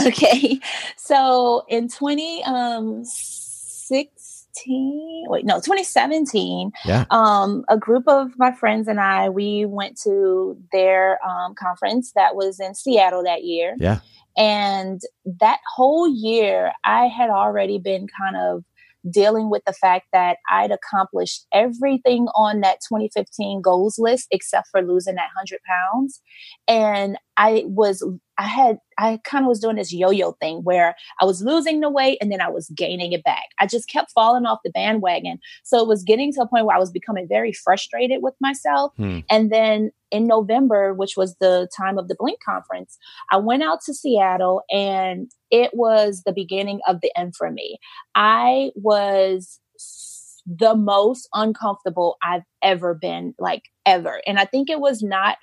Okay. So in 2016, um, wait, no, 2017, yeah. um, a group of my friends and I, we went to their um, conference that was in Seattle that year. Yeah. And that whole year, I had already been kind of dealing with the fact that I'd accomplished everything on that 2015 goals list except for losing that 100 pounds. And I was, I had, I kind of was doing this yo yo thing where I was losing the weight and then I was gaining it back. I just kept falling off the bandwagon. So it was getting to a point where I was becoming very frustrated with myself. Hmm. And then in November, which was the time of the Blink conference, I went out to Seattle and it was the beginning of the end for me. I was the most uncomfortable I've ever been, like ever. And I think it was not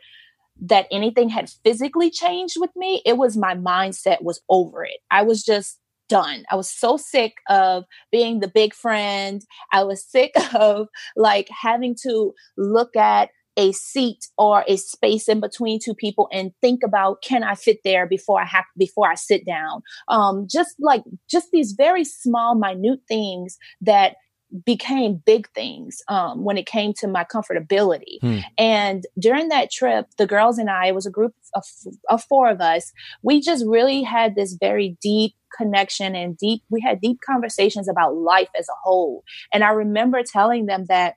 that anything had physically changed with me, it was my mindset was over it. I was just done. I was so sick of being the big friend. I was sick [laughs] of like having to look at a seat or a space in between two people and think about can I fit there before I have before I sit down. Um, just like just these very small, minute things that became big things um, when it came to my comfortability. Hmm. And during that trip, the girls and I, it was a group of, of four of us, we just really had this very deep connection and deep, we had deep conversations about life as a whole. And I remember telling them that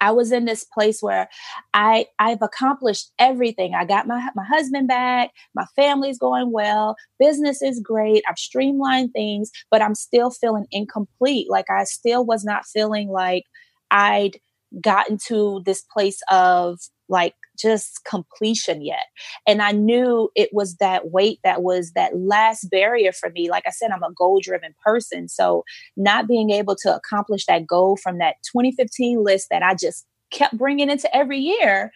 I was in this place where I I've accomplished everything. I got my my husband back, my family's going well, business is great. I've streamlined things, but I'm still feeling incomplete. Like I still was not feeling like I'd gotten to this place of like just completion yet. And I knew it was that weight that was that last barrier for me. Like I said, I'm a goal driven person. So not being able to accomplish that goal from that 2015 list that I just kept bringing into every year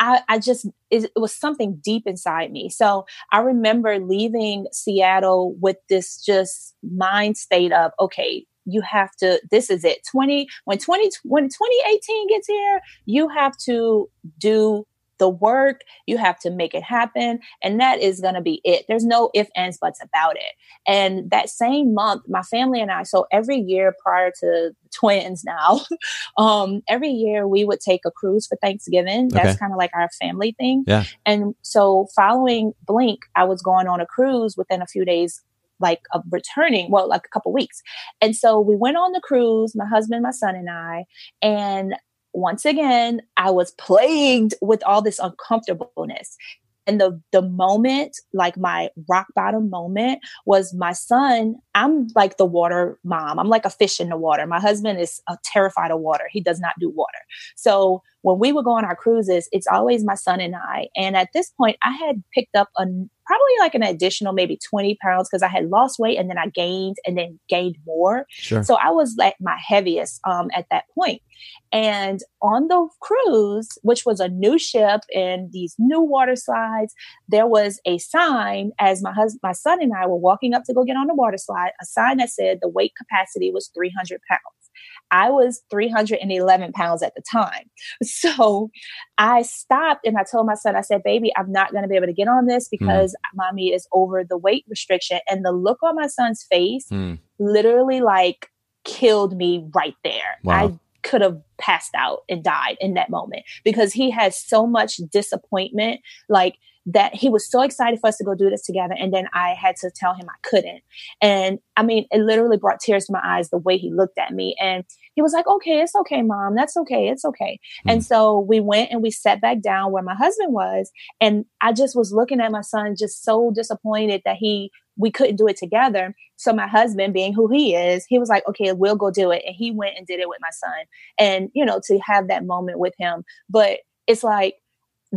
I, I just it, it, was something deep inside me. So I remember leaving Seattle with this just mind state of okay, you have to this is it 20 when 20 when 2018 gets here you have to do the work you have to make it happen and that is going to be it there's no if ands buts about it and that same month my family and i so every year prior to [laughs] twins now [laughs] um every year we would take a cruise for thanksgiving that's okay. kind of like our family thing yeah and so following blink i was going on a cruise within a few days like of returning, well, like a couple weeks. And so we went on the cruise, my husband, my son, and I. And once again, I was plagued with all this uncomfortableness. And the the moment, like my rock bottom moment, was my son. I'm like the water mom. I'm like a fish in the water. My husband is uh, terrified of water. He does not do water. So when we would go on our cruises, it's always my son and I. And at this point, I had picked up a probably like an additional maybe 20 pounds because I had lost weight and then I gained and then gained more. Sure. So I was at my heaviest um, at that point. And on the cruise, which was a new ship and these new water slides, there was a sign as my husband, my son and I were walking up to go get on the water slide, a sign that said the weight capacity was 300 pounds. I was 311 pounds at the time. So I stopped and I told my son, I said, baby, I'm not going to be able to get on this hmm. because mm. mommy is over the weight restriction. And the look on my son's face mm. literally like killed me right there. Wow. I could have passed out and died in that moment because he had so much disappointment. Like, that he was so excited for us to go do this together. And then I had to tell him I couldn't. And I mean, it literally brought tears to my eyes the way he looked at me. And he was like, okay, it's okay, mom. That's okay. It's okay. Mm. And so we went and we sat back down where my husband was. And I just was looking at my son, just so disappointed that he, we couldn't do it together. So my husband, being who he is, he was like, okay, we'll go do it. And he went and did it with my son. And, you know, to have that moment with him. But it's like,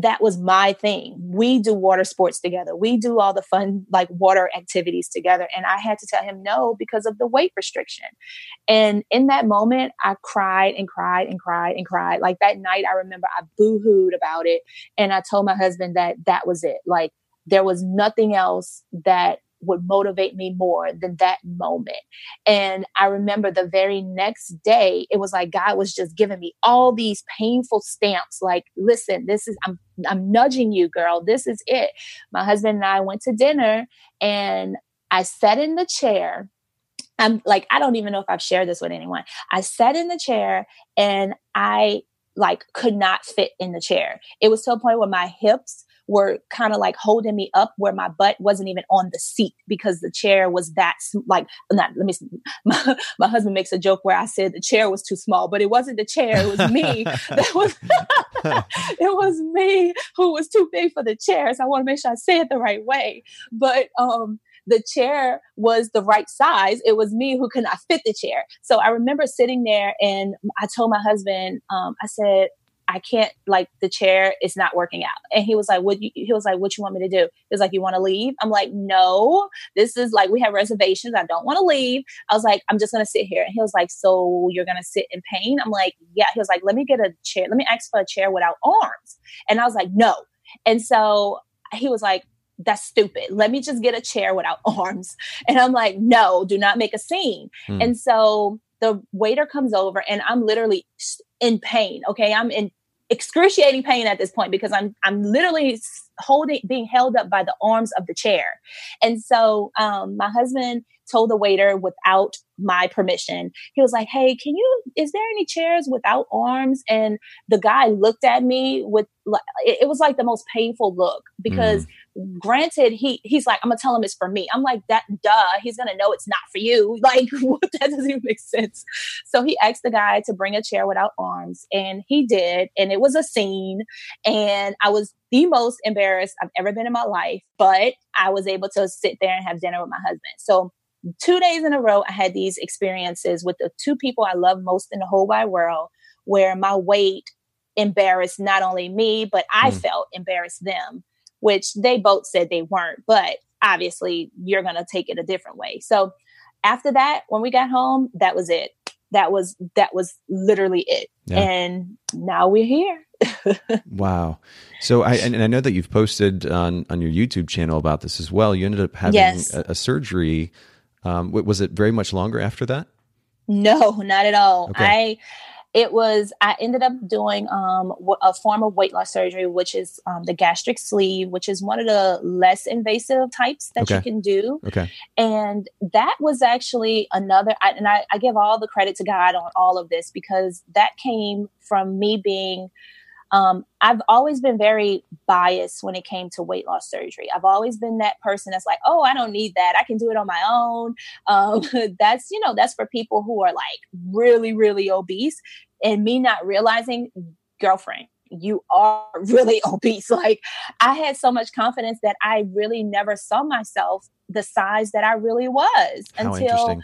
that was my thing. We do water sports together. We do all the fun, like water activities together. And I had to tell him no because of the weight restriction. And in that moment, I cried and cried and cried and cried. Like that night, I remember I boo hooed about it. And I told my husband that that was it. Like there was nothing else that would motivate me more than that moment. And I remember the very next day, it was like God was just giving me all these painful stamps like, listen, this is, I'm, I'm nudging you, girl. This is it. My husband and I went to dinner and I sat in the chair. I'm like, I don't even know if I've shared this with anyone. I sat in the chair and I like could not fit in the chair. It was to a point where my hips were kind of like holding me up where my butt wasn't even on the seat because the chair was that like not let me [laughs] my, my husband makes a joke where I said the chair was too small but it wasn't the chair it was me [laughs] that was [laughs] it was me who was too big for the chair so I want to make sure I say it the right way but um the chair was the right size. It was me who could not fit the chair. So I remember sitting there and I told my husband, um, I said, I can't like the chair is not working out. And he was like, what you, he was like, what you want me to do? He was like, you want to leave? I'm like, no, this is like, we have reservations. I don't want to leave. I was like, I'm just going to sit here. And he was like, so you're going to sit in pain? I'm like, yeah. He was like, let me get a chair. Let me ask for a chair without arms. And I was like, no. And so he was like, that's stupid. Let me just get a chair without [laughs] arms. And I'm like, no, do not make a scene. Hmm. And so the waiter comes over and I'm literally in pain. Okay. I'm in excruciating pain at this point because I'm I'm literally holding being held up by the arms of the chair. And so um, my husband told the waiter without my permission. He was like, "Hey, can you? Is there any chairs without arms?" And the guy looked at me with, it was like the most painful look because, mm. Granted, he he's like, "I'm gonna tell him it's for me." I'm like, "That duh, he's gonna know it's not for you." [laughs] Like, that doesn't even make sense. So he asked the guy to bring a chair without arms, and he did, and it was a scene, and I was the most embarrassed I've ever been in my life, but I was able to sit there and have dinner with my husband. So two days in a row, I had these experiences with the two people I love most in the whole wide world, where my weight embarrassed not only me, but I mm. felt embarrassed them, which they both said they weren't. But obviously, you're going to take it a different way. So after that, when we got home, that was it. That was that was literally it. Yeah. And now we're here. [laughs] wow. So I and I know that you've posted on on your YouTube channel about this as well. You ended up having yes. a, a, surgery. Um, was it very much longer after that? No, not at all. Okay. I it was i ended up doing um, a form of weight loss surgery which is um, the gastric sleeve which is one of the less invasive types that okay. you can do okay and that was actually another I, and I, I give all the credit to god on all of this because that came from me being um, I've always been very biased when it came to weight loss surgery. I've always been that person that's like, oh, I don't need that. I can do it on my own. [laughs] Um, that's, you know, that's for people who are like really, really obese. And me not realizing, girlfriend, you are [laughs] really obese. Like I had so much confidence that I really never saw myself the size that I really was How until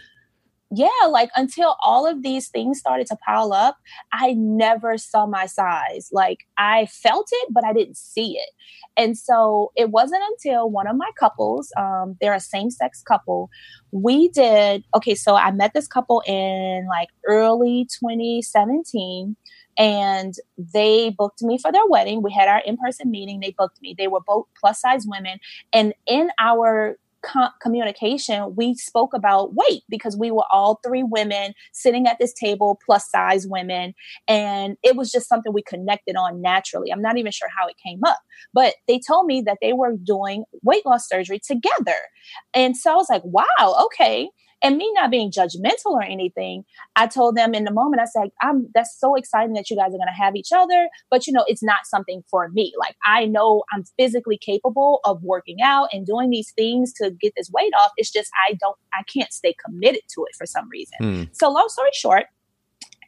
yeah, like until all of these things started to pile up, I never saw my size. Like I felt it, but I didn't see it. And so it wasn't until one of my couples, um, they're a same sex couple, we did, okay, so I met this couple in like early 2017 and they booked me for their wedding. We had our in person meeting. They booked me. They were both plus size women. And in our co- communication, we spoke about weight because we were all three women sitting at this table, plus size women. And it was just something we connected on naturally. I'm not even sure how it came up, but they told me that they were doing weight loss surgery together. And so I was like, wow, okay. And me not being judgmental or anything, I told them in the moment, I said, I'm that's so exciting that you guys are gonna have each other, but you know, it's not something for me. Like I know I'm physically capable of working out and doing these things to get this weight off. It's just I don't I can't stay committed to it for some reason. Hmm. So long story short,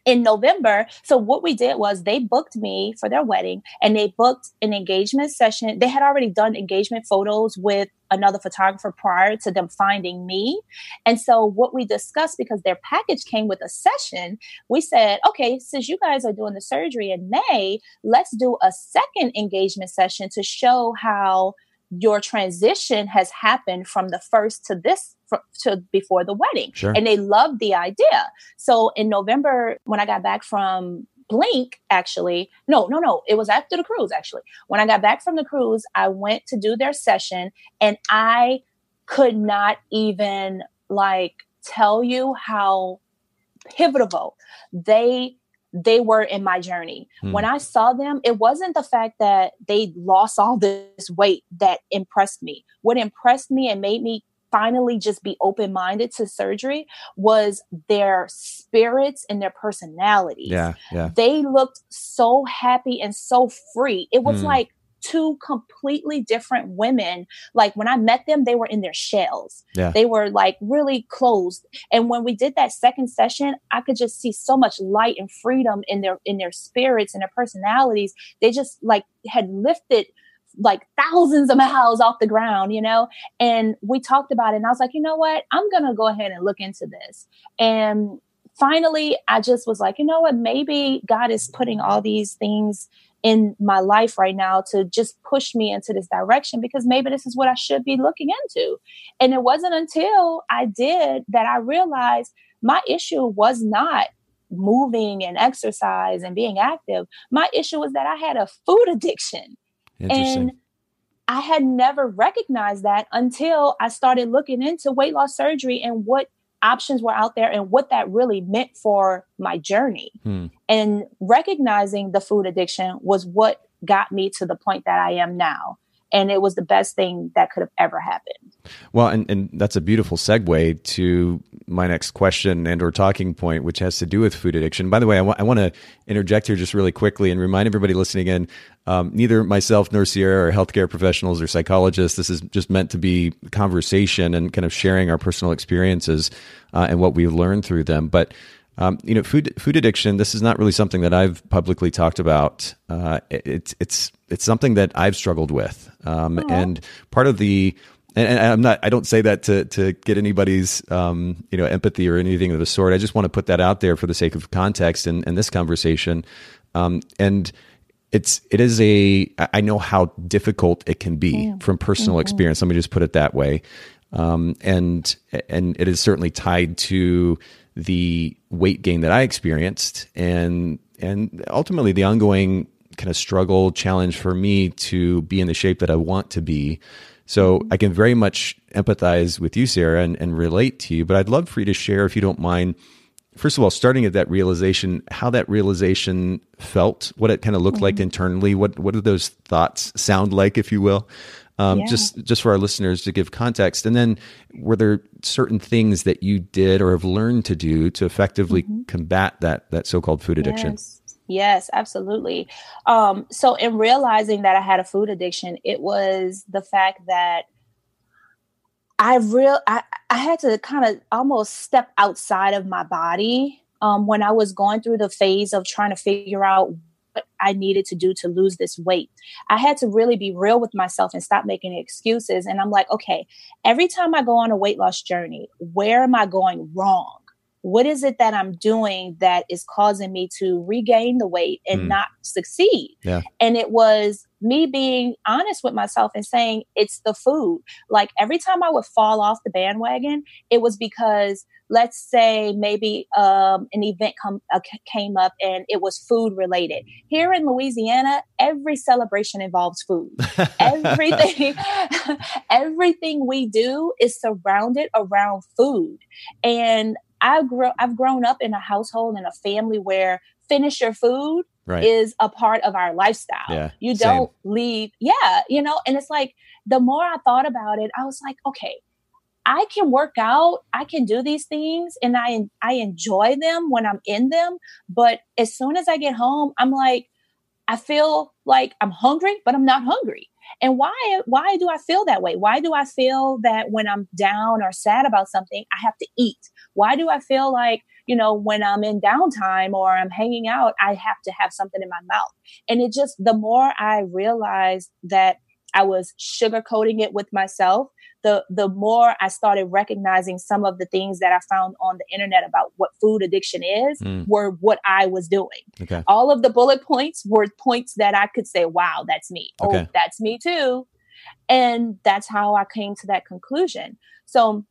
in November. So what we did was they booked me for their wedding and they booked an engagement session. They had already done engagement photos with another photographer prior to them finding me. And so what we discussed because their package came with a session, we said, okay, since you guys are doing the surgery in May, let's do a second engagement session to show how your transition has happened from the first to this to before the wedding. Sure. And they loved the idea. So in November, when I got back from Blink, actually, no, no, no, it was after the cruise, actually. When I got back from the cruise, I went to do their session and I could not even like tell you how pivotal they they were in my journey. Hmm. When I saw them, it wasn't the fact that they lost all this weight that impressed me. What impressed me and made me finally just be open minded to surgery was their spirits and their personalities. Yeah, yeah. They looked so happy and so free. It was hmm. like two completely different women. Like when I met them, they were in their shells. Yeah. They were like really closed. And when we did that second session, I could just see so much light and freedom in their in their spirits and their personalities. They just like had lifted like thousands of miles off the ground, you know? And we talked about it and I was like, you know what? I'm going to go ahead and look into this. And finally, I just was like, you know what? Maybe God is putting all these things in my life right now to just push me into this direction because maybe this is what I should be looking into. And it wasn't until I did that I realized my issue was not moving and exercise and being active. My issue was that I had a food addiction. And I had never recognized that until I started looking into weight loss surgery and what options were out there and what that really meant for my journey. Hmm. And recognizing the food addiction was what got me to the point that I am now and it was the best thing that could have ever happened. Well, and, and that's a beautiful segue to my next question and or talking point, which has to do with food addiction. By the way, I, want to interject here just really quickly and remind everybody listening in, um, neither myself nor Sierra are healthcare professionals or psychologists. This is just meant to be conversation and kind of sharing our personal experiences uh, and what we've learned through them. But um, you know, food food addiction. This is not really something that I've publicly talked about. Uh, it's it's it's something that I've struggled with, um, and part of the and, and, I'm not I don't say that to to get anybody's um, you know empathy or anything of the sort. I just want to put that out there for the sake of context and in this conversation. Um, and it's it is a I know how difficult it can be yeah. from personal mm-hmm. experience. Let me just put it that way. Um, and and it is certainly tied to the weight gain that I experienced and and ultimately the ongoing kind of struggle, challenge for me to be in the shape that I want to be. So I can very much empathize with you, Sarah, and, and relate to you. But I'd love for you to share, if you don't mind, first of all, starting at that realization, how that realization felt, what it kind of looked mm-hmm. like internally, what what do those thoughts sound like, if you will, um, yeah. just just for our listeners to give context, and then were there certain things that you did or have learned to do to effectively mm-hmm. combat that that so called food addiction? Yes. Yes, absolutely. Um, so, in realizing that I had a food addiction, it was the fact that I real I, I had to kind of almost step outside of my body um, when I was going through the phase of trying to figure out what I needed to do to lose this weight. I had to really be real with myself and stop making excuses. And I'm like, okay, every time I go on a weight loss journey, where am I going wrong? What is it that I'm doing that is causing me to regain the weight and mm. not succeed? Yeah. And it was me being honest with myself and saying it's the food. Like every time I would fall off the bandwagon, it was because let's say maybe um, an event come, uh, came up and it was food related. Here in Louisiana, every celebration involves food. everything, [laughs] [laughs] everything we do is surrounded around food. And I grew I've grown up in a household and a family where finish your food right. is a part of our lifestyle. Yeah, you don't same. leave. Yeah, you know, and it's like the more I thought about it, I was like, okay, I can work out, I can do these things and I I enjoy them when I'm in them, but as soon as I get home, I'm like I feel like I'm hungry, but I'm not hungry. And why why do I feel that way? Why do I feel that when I'm down or sad about something, I have to eat? Why do I feel like, you know, when I'm in downtime or I'm hanging out, I have to have something in my mouth? And it just the more I realized that I was sugarcoating it with myself, the the more I started recognizing some of the things that I found on the internet about what food addiction is mm. were what I was doing. Okay. All of the bullet points were points that I could say, "Wow, that's me." Oh, okay. Oh, that's me too. And that's how I came to that conclusion. So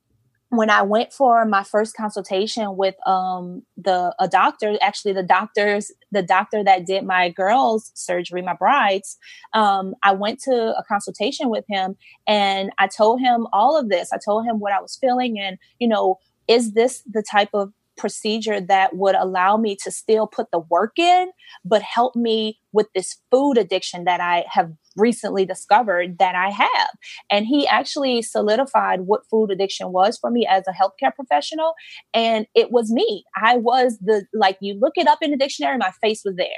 when I went for my first consultation with um, the a doctor, actually the doctors, the doctor that did my girls' surgery, my brides, um, I went to a consultation with him and I told him all of this. I told him what I was feeling and you know, is this the type of procedure that would allow me to still put the work in, but help me with this food addiction that I have recently discovered that I have. And he actually solidified what food addiction was for me as a healthcare professional. And it was me. I was the, like, you look it up in the dictionary, my face was there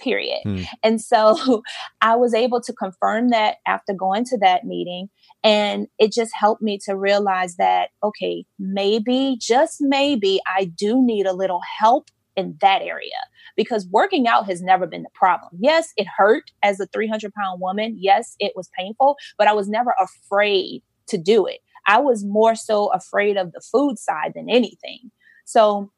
period. Hmm. And so [laughs] I was able to confirm that after going to that meeting. And it just helped me to realize that, okay, maybe, just maybe, I do need a little help in that area because working out has never been the problem. Yes, it hurt as a 300 pound woman. Yes, it was painful, but I was never afraid to do it. I was more so afraid of the food side than anything. So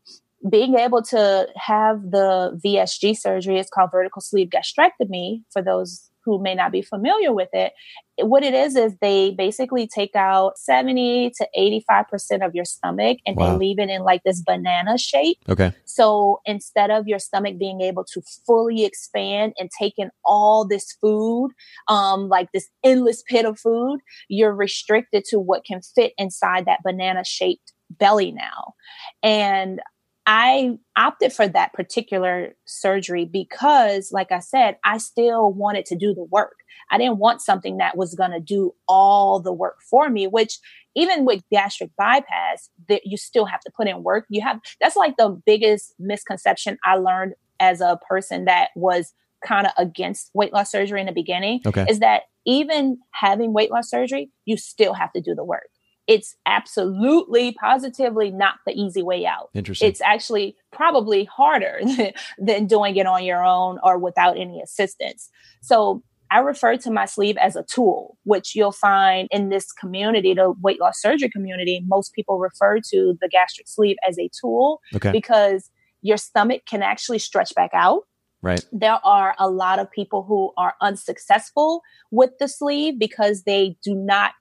being able to have the VSG surgery, it's called vertical sleeve gastrectomy for those who may not be familiar with it. What it is, is they basically take out 70 to 85% of your stomach and wow. they leave it in like this banana shape. Okay. So instead of your stomach being able to fully expand and take in all this food, um, like this endless pit of food, you're restricted to what can fit inside that banana shaped belly now. And I opted for that particular surgery because, like I said, I still wanted to do the work. I didn't want something that was going to do all the work for me, which even with gastric bypass, that you still have to put in work. You have that's like the biggest misconception I learned as a person that was kind of against weight loss surgery in the beginning okay. is that even having weight loss surgery, you still have to do the work it's absolutely positively not the easy way out. Interesting. It's actually probably harder [laughs] than, than doing it on your own or without any assistance. So I refer to my sleeve as a tool, which you'll find in this community, the weight loss surgery community. Most people refer to the gastric sleeve as a tool okay. because your stomach can actually stretch back out. Right. There are a lot of people who are unsuccessful with the sleeve because they do not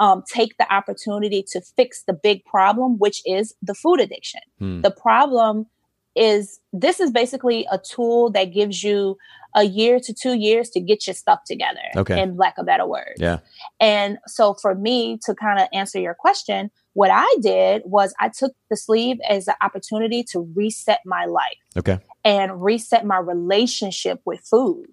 um, take the opportunity to fix the big problem, which is the food addiction. Hmm. The problem is this is basically a tool that gives you a year to two years to get your stuff together. Okay. In lack of better words. Yeah. And so for me to kind of answer your question, what I did was I took the sleeve as an opportunity to reset my life. Okay. And reset my relationship with food.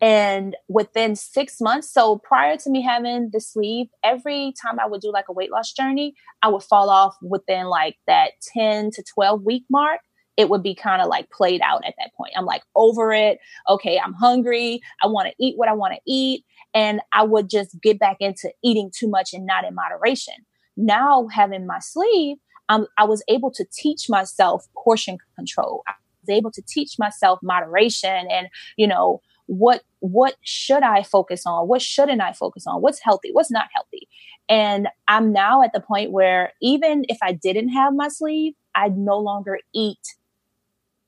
And within six months, so prior to me having the sleeve, every time I would do like a weight loss journey, I would fall off within like that 10 to 12 week mark. It would be kind of like played out at that point. I'm like over it. Okay, I'm hungry. I want to eat what I want to eat. And I would just get back into eating too much and not in moderation. Now, having my sleeve, um, I was able to teach myself portion control. I was able to teach myself moderation and, you know, what what should I focus on? What shouldn't I focus on? What's healthy? What's not healthy? And I'm now at the point where even if I didn't have my sleeve, I'd no longer eat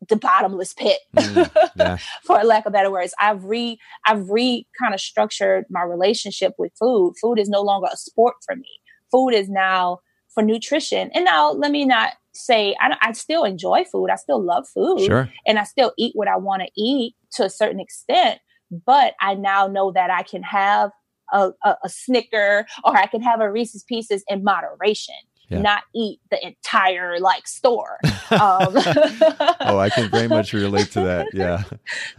the bottomless pit mm, yeah. [laughs] for lack of better words i've re i've re kind of structured my relationship with food food is no longer a sport for me food is now for nutrition and now let me not say I, I still enjoy food. I still love food. Sure. And I still eat what I want to eat to a certain extent. But I now know that I can have a, a, a Snicker or I can have a Reese's Pieces in moderation. Yeah. not eat the entire like store. [laughs] Um, oh, I can very much relate to that. Yeah.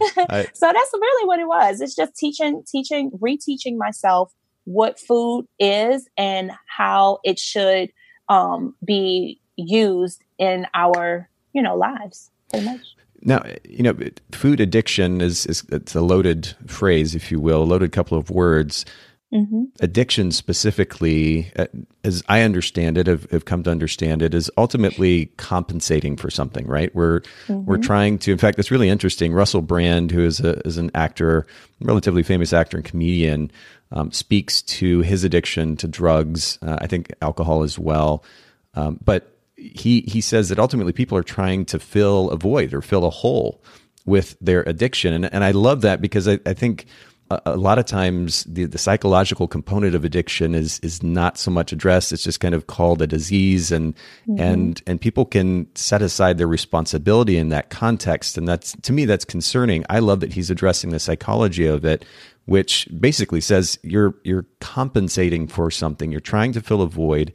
[laughs] I, so that's really what it was. It's just teaching, teaching, reteaching myself what food is and how it should um, be used in our you know lives pretty much. Now you know food addiction is, is it's a loaded phrase if you will a loaded couple of words. Mm-hmm. addiction specifically uh, as i understand it have, have, come to understand it is ultimately compensating for something right? We're mm-hmm. we're trying to in fact it's really interesting. Russell Brand who is a is an actor relatively famous actor and comedian um, speaks to his addiction to drugs uh, i think alcohol as well. Um, but he he says that ultimately people are trying to fill a void or fill a hole with their addiction, and and I love that because I, I think a, a lot of times the, the psychological component of addiction is is not so much addressed. It's just kind of called a disease, and mm-hmm. and and people can set aside their responsibility in that context, and that's to me that's concerning. I love that he's addressing the psychology of it, which basically says you're you're compensating for something. You're trying to fill a void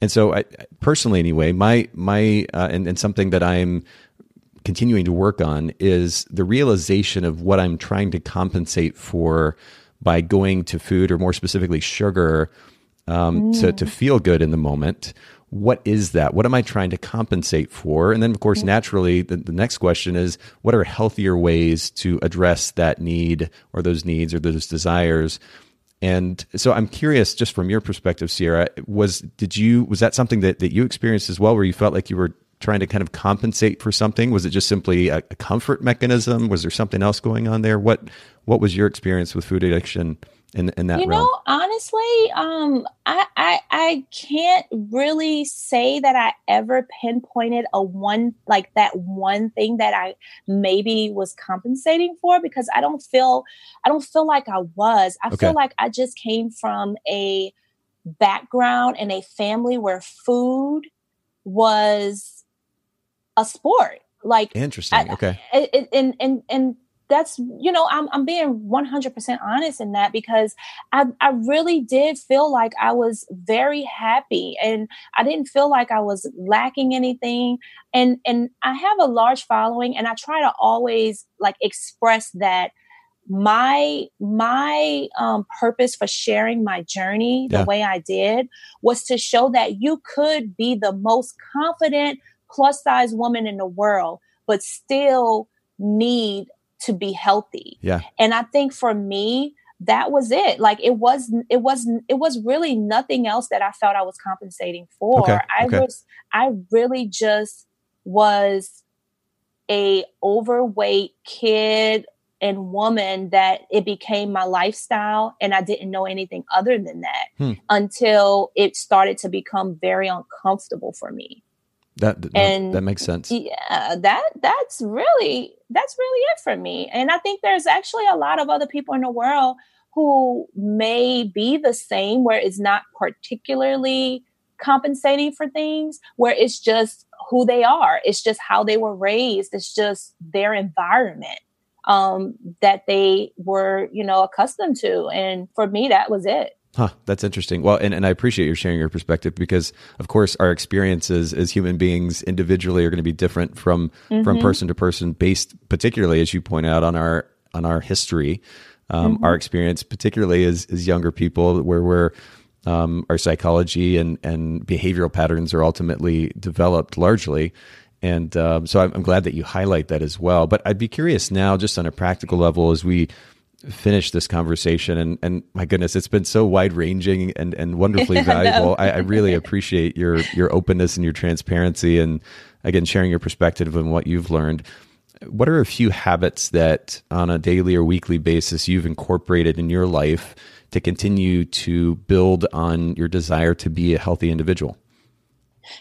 and so I, personally anyway my my uh, and, and something that i'm continuing to work on is the realization of what i'm trying to compensate for by going to food or more specifically sugar um, mm. to, to feel good in the moment. What is that? What am i trying to compensate for? And then of course naturally the, the next question is what are healthier ways to address that need or those needs or those desires and so I'm curious, just from your perspective, Sierra, was did you was that something that, that you experienced as well, where you felt like you were trying to kind of compensate for something? Was it just simply a, a comfort mechanism? Was there something else going on there? What what was your experience with food addiction? In, in that you realm? know honestly um I, I i can't really say that i ever pinpointed a one like that one thing that i maybe was compensating for because i don't feel i don't feel like i was i okay. feel like i just came from a background and a family where food was a sport like interesting okay and and and that's you know I'm I'm being 100% honest in that because I I really did feel like I was very happy and I didn't feel like I was lacking anything and and I have a large following and I try to always like express that my my um, purpose for sharing my journey the yeah. way I did was to show that you could be the most confident plus size woman in the world but still need to be healthy. Yeah. And I think for me, that was it. Like it was, it was, it was really nothing else that I felt I was compensating for. Okay. I okay. was, I really just was a overweight kid and woman that it became my lifestyle and I didn't know anything other than that hmm. until it started to become very uncomfortable for me. That, that and that makes sense. Yeah, that that's really that's really it for me. And I think there's actually a lot of other people in the world who may be the same where it's not particularly compensating for things where it's just who they are. It's just how they were raised. It's just their environment. um, that they were, you know, accustomed to. And for me, that was it. Huh, that's interesting. Well, and, and I appreciate you sharing your perspective because, of course, our experiences as human beings individually are going to be different from mm-hmm. from person to person, based particularly, as you point out, on our on our history, um, mm-hmm. our experience, particularly as as younger people, where we're um, our psychology and and behavioral patterns are ultimately developed largely. And um, so I'm, I'm glad that you highlight that as well. But I'd be curious now, just on a practical level, as we finish this conversation and and my goodness it's been so wide ranging and and wonderfully [laughs] valuable. I, I, really appreciate your your openness and your transparency and again sharing your perspective and what you've learned. What are a few habits that on a daily or weekly basis you've incorporated in your life to continue to build on your desire to be a healthy individual?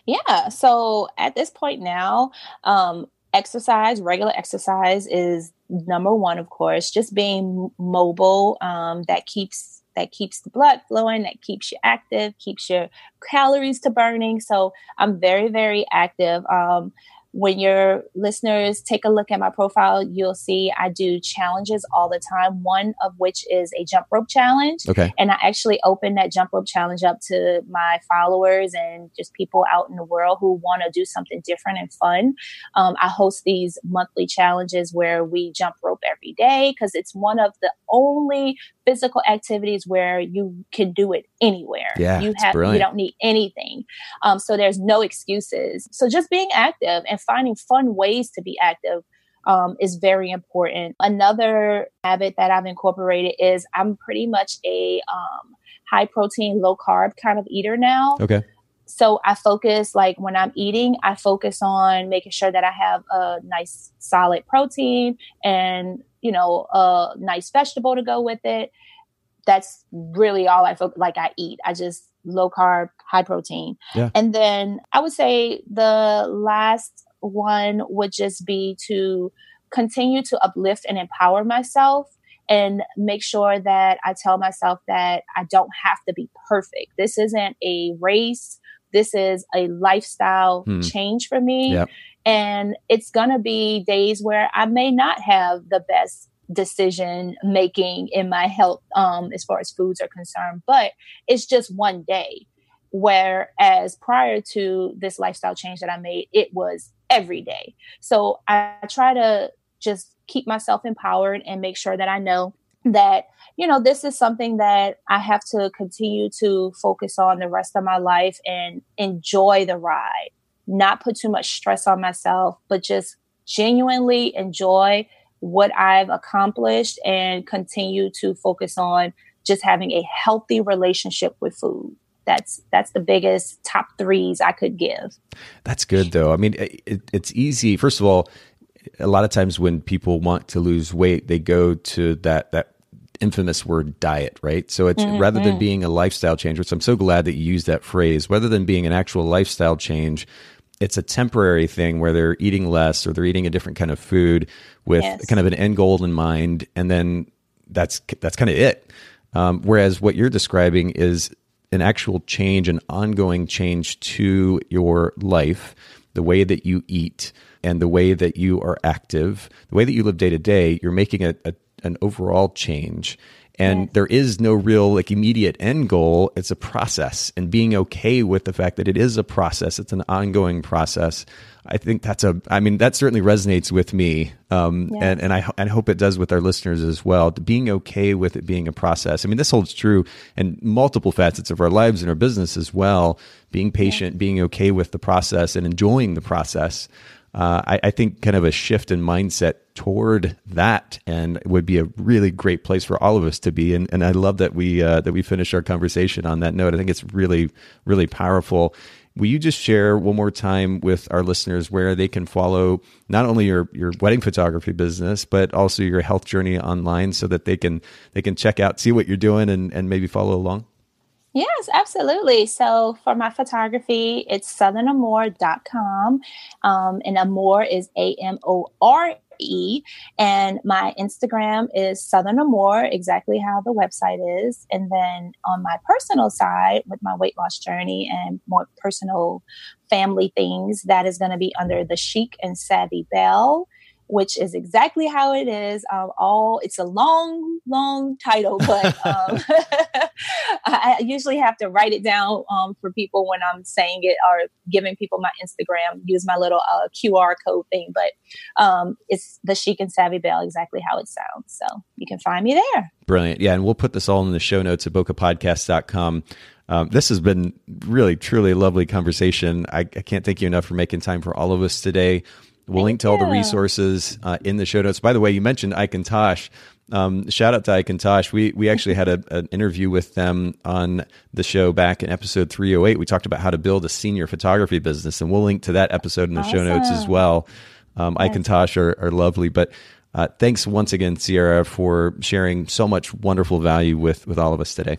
Yeah. So at this point now um exercise regular exercise is number one, of course, just being mobile um, that keeps that keeps the blood flowing, that keeps you active, keeps your calories to burning. So I'm very, very active. Um, when your listeners take a look at my profile, you'll see I do challenges all the time. One of which is a jump rope challenge. Okay. And I actually open that jump rope challenge up to my followers and just people out in the world who want to do something different and fun. Um, I host these monthly challenges where we jump rope every day because it's one of the only physical activities where you can do it anywhere. Yeah, you have you don't need anything. Um, so there's no excuses. So just being active and finding fun ways to be active um, is very important. Another habit that I've incorporated is I'm pretty much a um, high protein, low carb kind of eater now. Okay. So I focus like when I'm eating, I focus on making sure that I have a nice solid protein and you know a nice vegetable to go with it. That's really all I focus like I eat. I just low carb, high protein. Yeah. And then I would say the last one would just be to continue to uplift and empower myself and make sure that I tell myself that I don't have to be perfect. This isn't a race. This is a lifestyle hmm. change for me. Yep. And it's going to be days where I may not have the best decision making in my health um, as far as foods are concerned, but it's just one day. Whereas prior to this lifestyle change that I made, it was every day. So I try to just keep myself empowered and make sure that I know that you know this is something that I have to continue to focus on the rest of my life and enjoy the ride not put too much stress on myself but just genuinely enjoy what I've accomplished and continue to focus on just having a healthy relationship with food that's that's the biggest top threes I could give. That's good though. I mean, it, it's easy. First of all, a lot of times when people want to lose weight, they go to that that infamous word diet, right? So it's mm-hmm. rather than being a lifestyle change, which I'm so glad that you use that phrase, rather than being an actual lifestyle change, it's a temporary thing where they're eating less or they're eating a different kind of food with yes. kind of an end goal in mind, and then that's that's kind of it. Um, whereas what you're describing is an actual change, an ongoing change to your life, the way that you eat and the way that you are active, the way that you live day to day, you're making a, a an overall change. And yes. there is no real like immediate end goal. It's a process and being okay with the fact that it is a process. It's an ongoing process. I think that's a, I mean, that certainly resonates with me. Um, yes. and, and I, I hope it does with our listeners as well. Being okay with it being a process. I mean, this holds true in multiple facets of our lives and our business as well. Being patient, yes. being okay with the process and enjoying the process. Uh, I, I, think kind of a shift in mindset toward that, and would be a really great place for all of us to be. And, and I love that we uh, that we finish our conversation on that note. I think it's really really powerful. Will you just share one more time with our listeners where they can follow not only your, your wedding photography business, but also your health journey online so that they can they can check out, see what you're doing and, and maybe follow along? Yes, absolutely. So for my photography, it's southernamore.com. Um, and Amore is A M O R E. And my Instagram is Southern Amore, exactly how the website is. And then on my personal side, with my weight loss journey and more personal family things, that is going to be under the Chic and Savvy Belle. Which is exactly how it is. Um, all it's a long, long title, but [laughs] um, [laughs] I usually have to write it down um, for people when I'm saying it or giving people my Instagram. Use my little uh, QR code thing, but um, it's the chic and savvy belle, exactly how it sounds. So you can find me there. Brilliant, yeah, and we'll put this all in the show notes at bokehpodcast.com. Um, this has been really, truly a lovely conversation. I, I, can't thank you enough for making time for all of us today. We'll Thank link to you. all the resources uh, in the show notes. By the way, you mentioned Ike and Tash. Um, shout out to Ike and Tash. We we actually had a, an interview with them on the show back in episode 308. We talked about how to build a senior photography business, and we'll link to that episode in the awesome. show notes as well. Um, Ike and Tash are, are lovely, but uh, thanks once again, Sierra, for sharing so much wonderful value with with all of us today.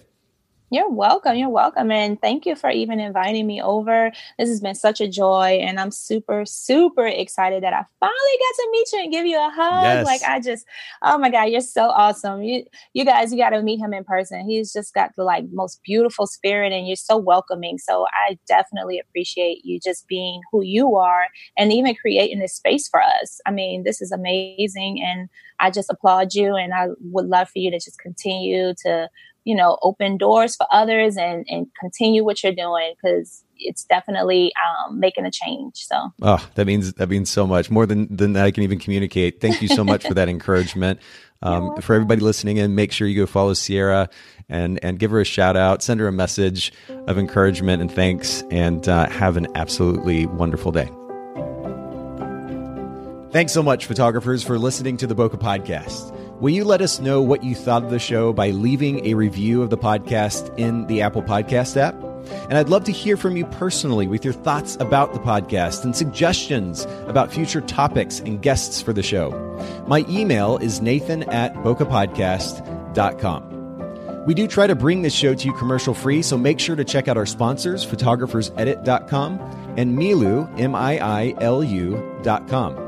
You're welcome. You're welcome. And thank you for even inviting me over. This has been such a joy. And I'm super, super excited that I finally got to meet you and give you a hug. Yes. Like I just, oh my God, you're so awesome. You you guys, you gotta meet him in person. He's just got the like most beautiful spirit and you're so welcoming. So I definitely appreciate you just being who you are and even creating this space for us. I mean, this is amazing and I just applaud you and I would love for you to just continue to you know, open doors for others and, and continue what you're doing because it's definitely um, making a change. So, oh, that means that means so much more than than I can even communicate. Thank you so much for that [laughs] encouragement. Um, for everybody listening in, make sure you go follow Sierra and and give her a shout out, send her a message of encouragement and thanks, and uh, have an absolutely wonderful day. Thanks so much, photographers, for listening to the Bokeh Podcast. Will you let us know what you thought of the show by leaving a review of the podcast in the Apple Podcast app? And I'd love to hear from you personally with your thoughts about the podcast and suggestions about future topics and guests for the show. My email is nathan at bokehpodcast.com. We do try to bring this show to you commercial free, so make sure to check out our sponsors, photographersedit.com and Miilu, M I I L U.com.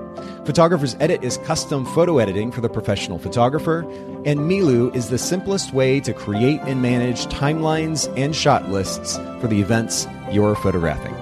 Photographer's Edit is custom photo editing for the professional photographer, and Miilu is the simplest way to create and manage timelines and shot lists for the events you're photographing.